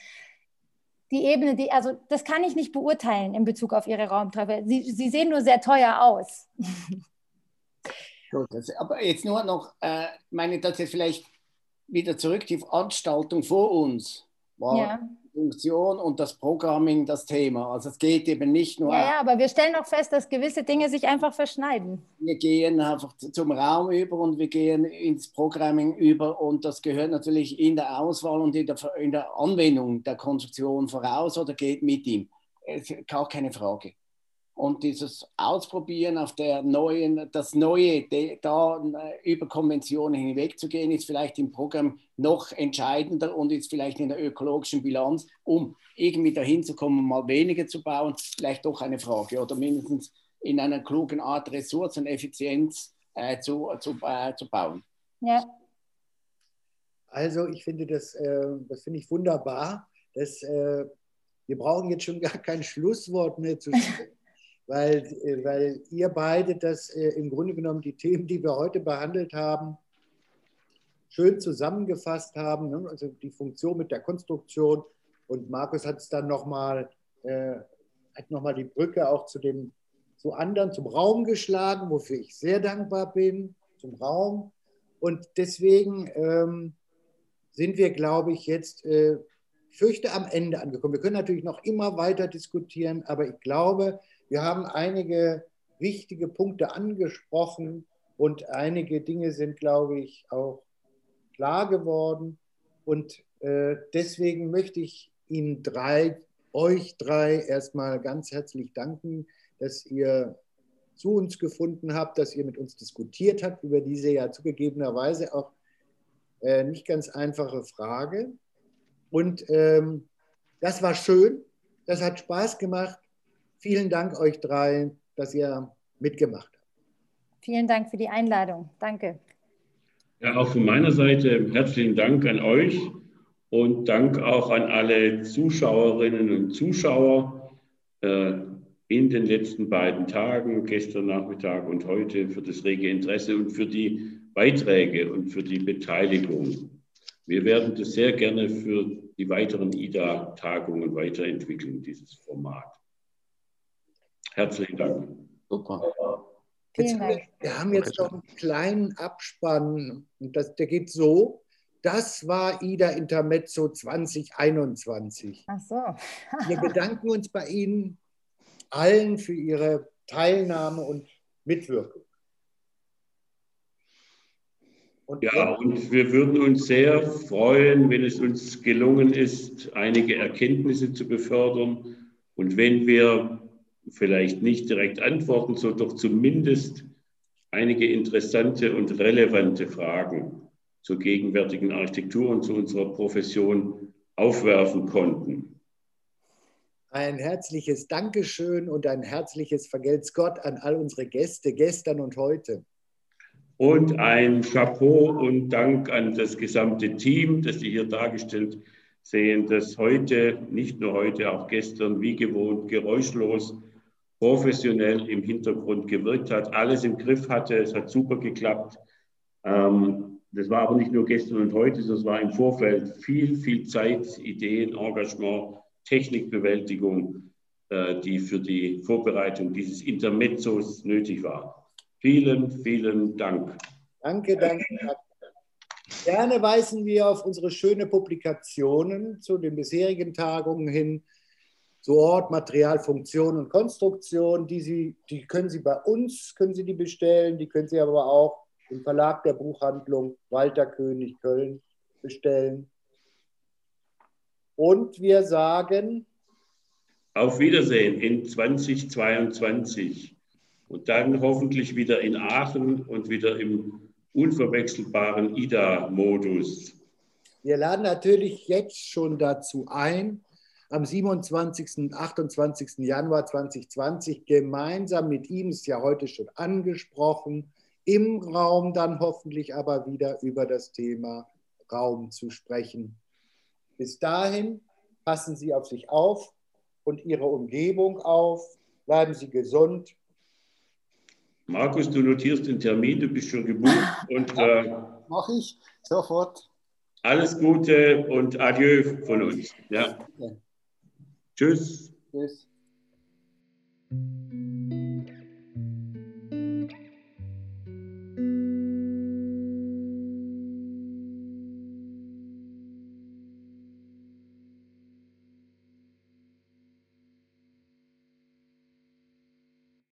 die Ebene, die, also das kann ich nicht beurteilen in Bezug auf Ihre Raumtreffer. Sie, sie sehen nur sehr teuer aus. Gut, das, aber jetzt nur noch, äh, meine, dass jetzt vielleicht wieder zurück die Veranstaltung vor uns war. Ja. Funktion und das Programming das Thema. Also es geht eben nicht nur. Ja, ja, aber wir stellen auch fest, dass gewisse Dinge sich einfach verschneiden. Wir gehen einfach zum Raum über und wir gehen ins Programming über und das gehört natürlich in der Auswahl und in der, in der Anwendung der Konstruktion voraus oder geht mit ihm. Gar keine Frage. Und dieses Ausprobieren auf der neuen, das Neue, da äh, über Konventionen hinwegzugehen, ist vielleicht im Programm noch entscheidender und ist vielleicht in der ökologischen Bilanz, um irgendwie dahin zu kommen, mal weniger zu bauen, vielleicht doch eine Frage oder mindestens in einer klugen Art Ressourceneffizienz äh, zu, zu, äh, zu bauen. Ja. Also ich finde das, äh, das finde ich wunderbar. Das, äh, wir brauchen jetzt schon gar kein Schlusswort mehr zu sprechen weil, äh, weil ihr beide das äh, im Grunde genommen die Themen, die wir heute behandelt haben, schön zusammengefasst haben. Ne? Also die Funktion mit der Konstruktion. Und Markus hat es dann nochmal, äh, hat nochmal die Brücke auch zu den zu anderen, zum Raum geschlagen, wofür ich sehr dankbar bin, zum Raum. Und deswegen ähm, sind wir, glaube ich, jetzt, äh, fürchte, am Ende angekommen. Wir können natürlich noch immer weiter diskutieren, aber ich glaube, wir haben einige wichtige Punkte angesprochen und einige Dinge sind, glaube ich, auch klar geworden. Und äh, deswegen möchte ich Ihnen drei, euch drei erstmal ganz herzlich danken, dass ihr zu uns gefunden habt, dass ihr mit uns diskutiert habt über diese ja zugegebenerweise auch äh, nicht ganz einfache Frage. Und ähm, das war schön, das hat Spaß gemacht. Vielen Dank euch drei, dass ihr mitgemacht habt. Vielen Dank für die Einladung. Danke. Ja, auch von meiner Seite herzlichen Dank an euch und Dank auch an alle Zuschauerinnen und Zuschauer äh, in den letzten beiden Tagen, gestern Nachmittag und heute, für das rege Interesse und für die Beiträge und für die Beteiligung. Wir werden das sehr gerne für die weiteren IDA-Tagungen weiterentwickeln, dieses Format. Herzlichen Dank. Super. Jetzt haben wir, wir, haben jetzt noch einen kleinen Abspann und das, der geht so. Das war Ida Intermezzo 2021. Ach so. wir bedanken uns bei Ihnen allen für Ihre Teilnahme und Mitwirkung. Und ja, und wir würden uns sehr freuen, wenn es uns gelungen ist, einige Erkenntnisse zu befördern. Und wenn wir vielleicht nicht direkt antworten, so doch zumindest einige interessante und relevante Fragen zur gegenwärtigen Architektur und zu unserer Profession aufwerfen konnten. Ein herzliches Dankeschön und ein herzliches Vergelt's Gott an all unsere Gäste gestern und heute. Und ein Chapeau und Dank an das gesamte Team, das Sie hier dargestellt sehen, das heute, nicht nur heute, auch gestern wie gewohnt geräuschlos, professionell im Hintergrund gewirkt hat, alles im Griff hatte. Es hat super geklappt. Ähm, das war aber nicht nur gestern und heute, sondern es war im Vorfeld viel, viel Zeit, Ideen, Engagement, Technikbewältigung, äh, die für die Vorbereitung dieses Intermezzos nötig war. Vielen, vielen Dank. Danke, danke. Gerne weisen wir auf unsere schöne Publikationen zu den bisherigen Tagungen hin, zu Ort, Material, Funktion und Konstruktion. Die, Sie, die können Sie bei uns, können Sie die bestellen, die können Sie aber auch im Verlag der Buchhandlung Walter König Köln bestellen. Und wir sagen auf Wiedersehen in 2022 und dann hoffentlich wieder in Aachen und wieder im unverwechselbaren IDA-Modus. Wir laden natürlich jetzt schon dazu ein, am 27. und 28. Januar 2020 gemeinsam mit ihm, ist ja heute schon angesprochen, im Raum dann hoffentlich aber wieder über das Thema Raum zu sprechen. Bis dahin passen Sie auf sich auf und Ihre Umgebung auf, bleiben Sie gesund Markus, du notierst den Termin, du bist schon gebucht. Und, äh, Mach ich sofort. Alles Gute und Adieu von uns. Ja. Tschüss. Tschüss.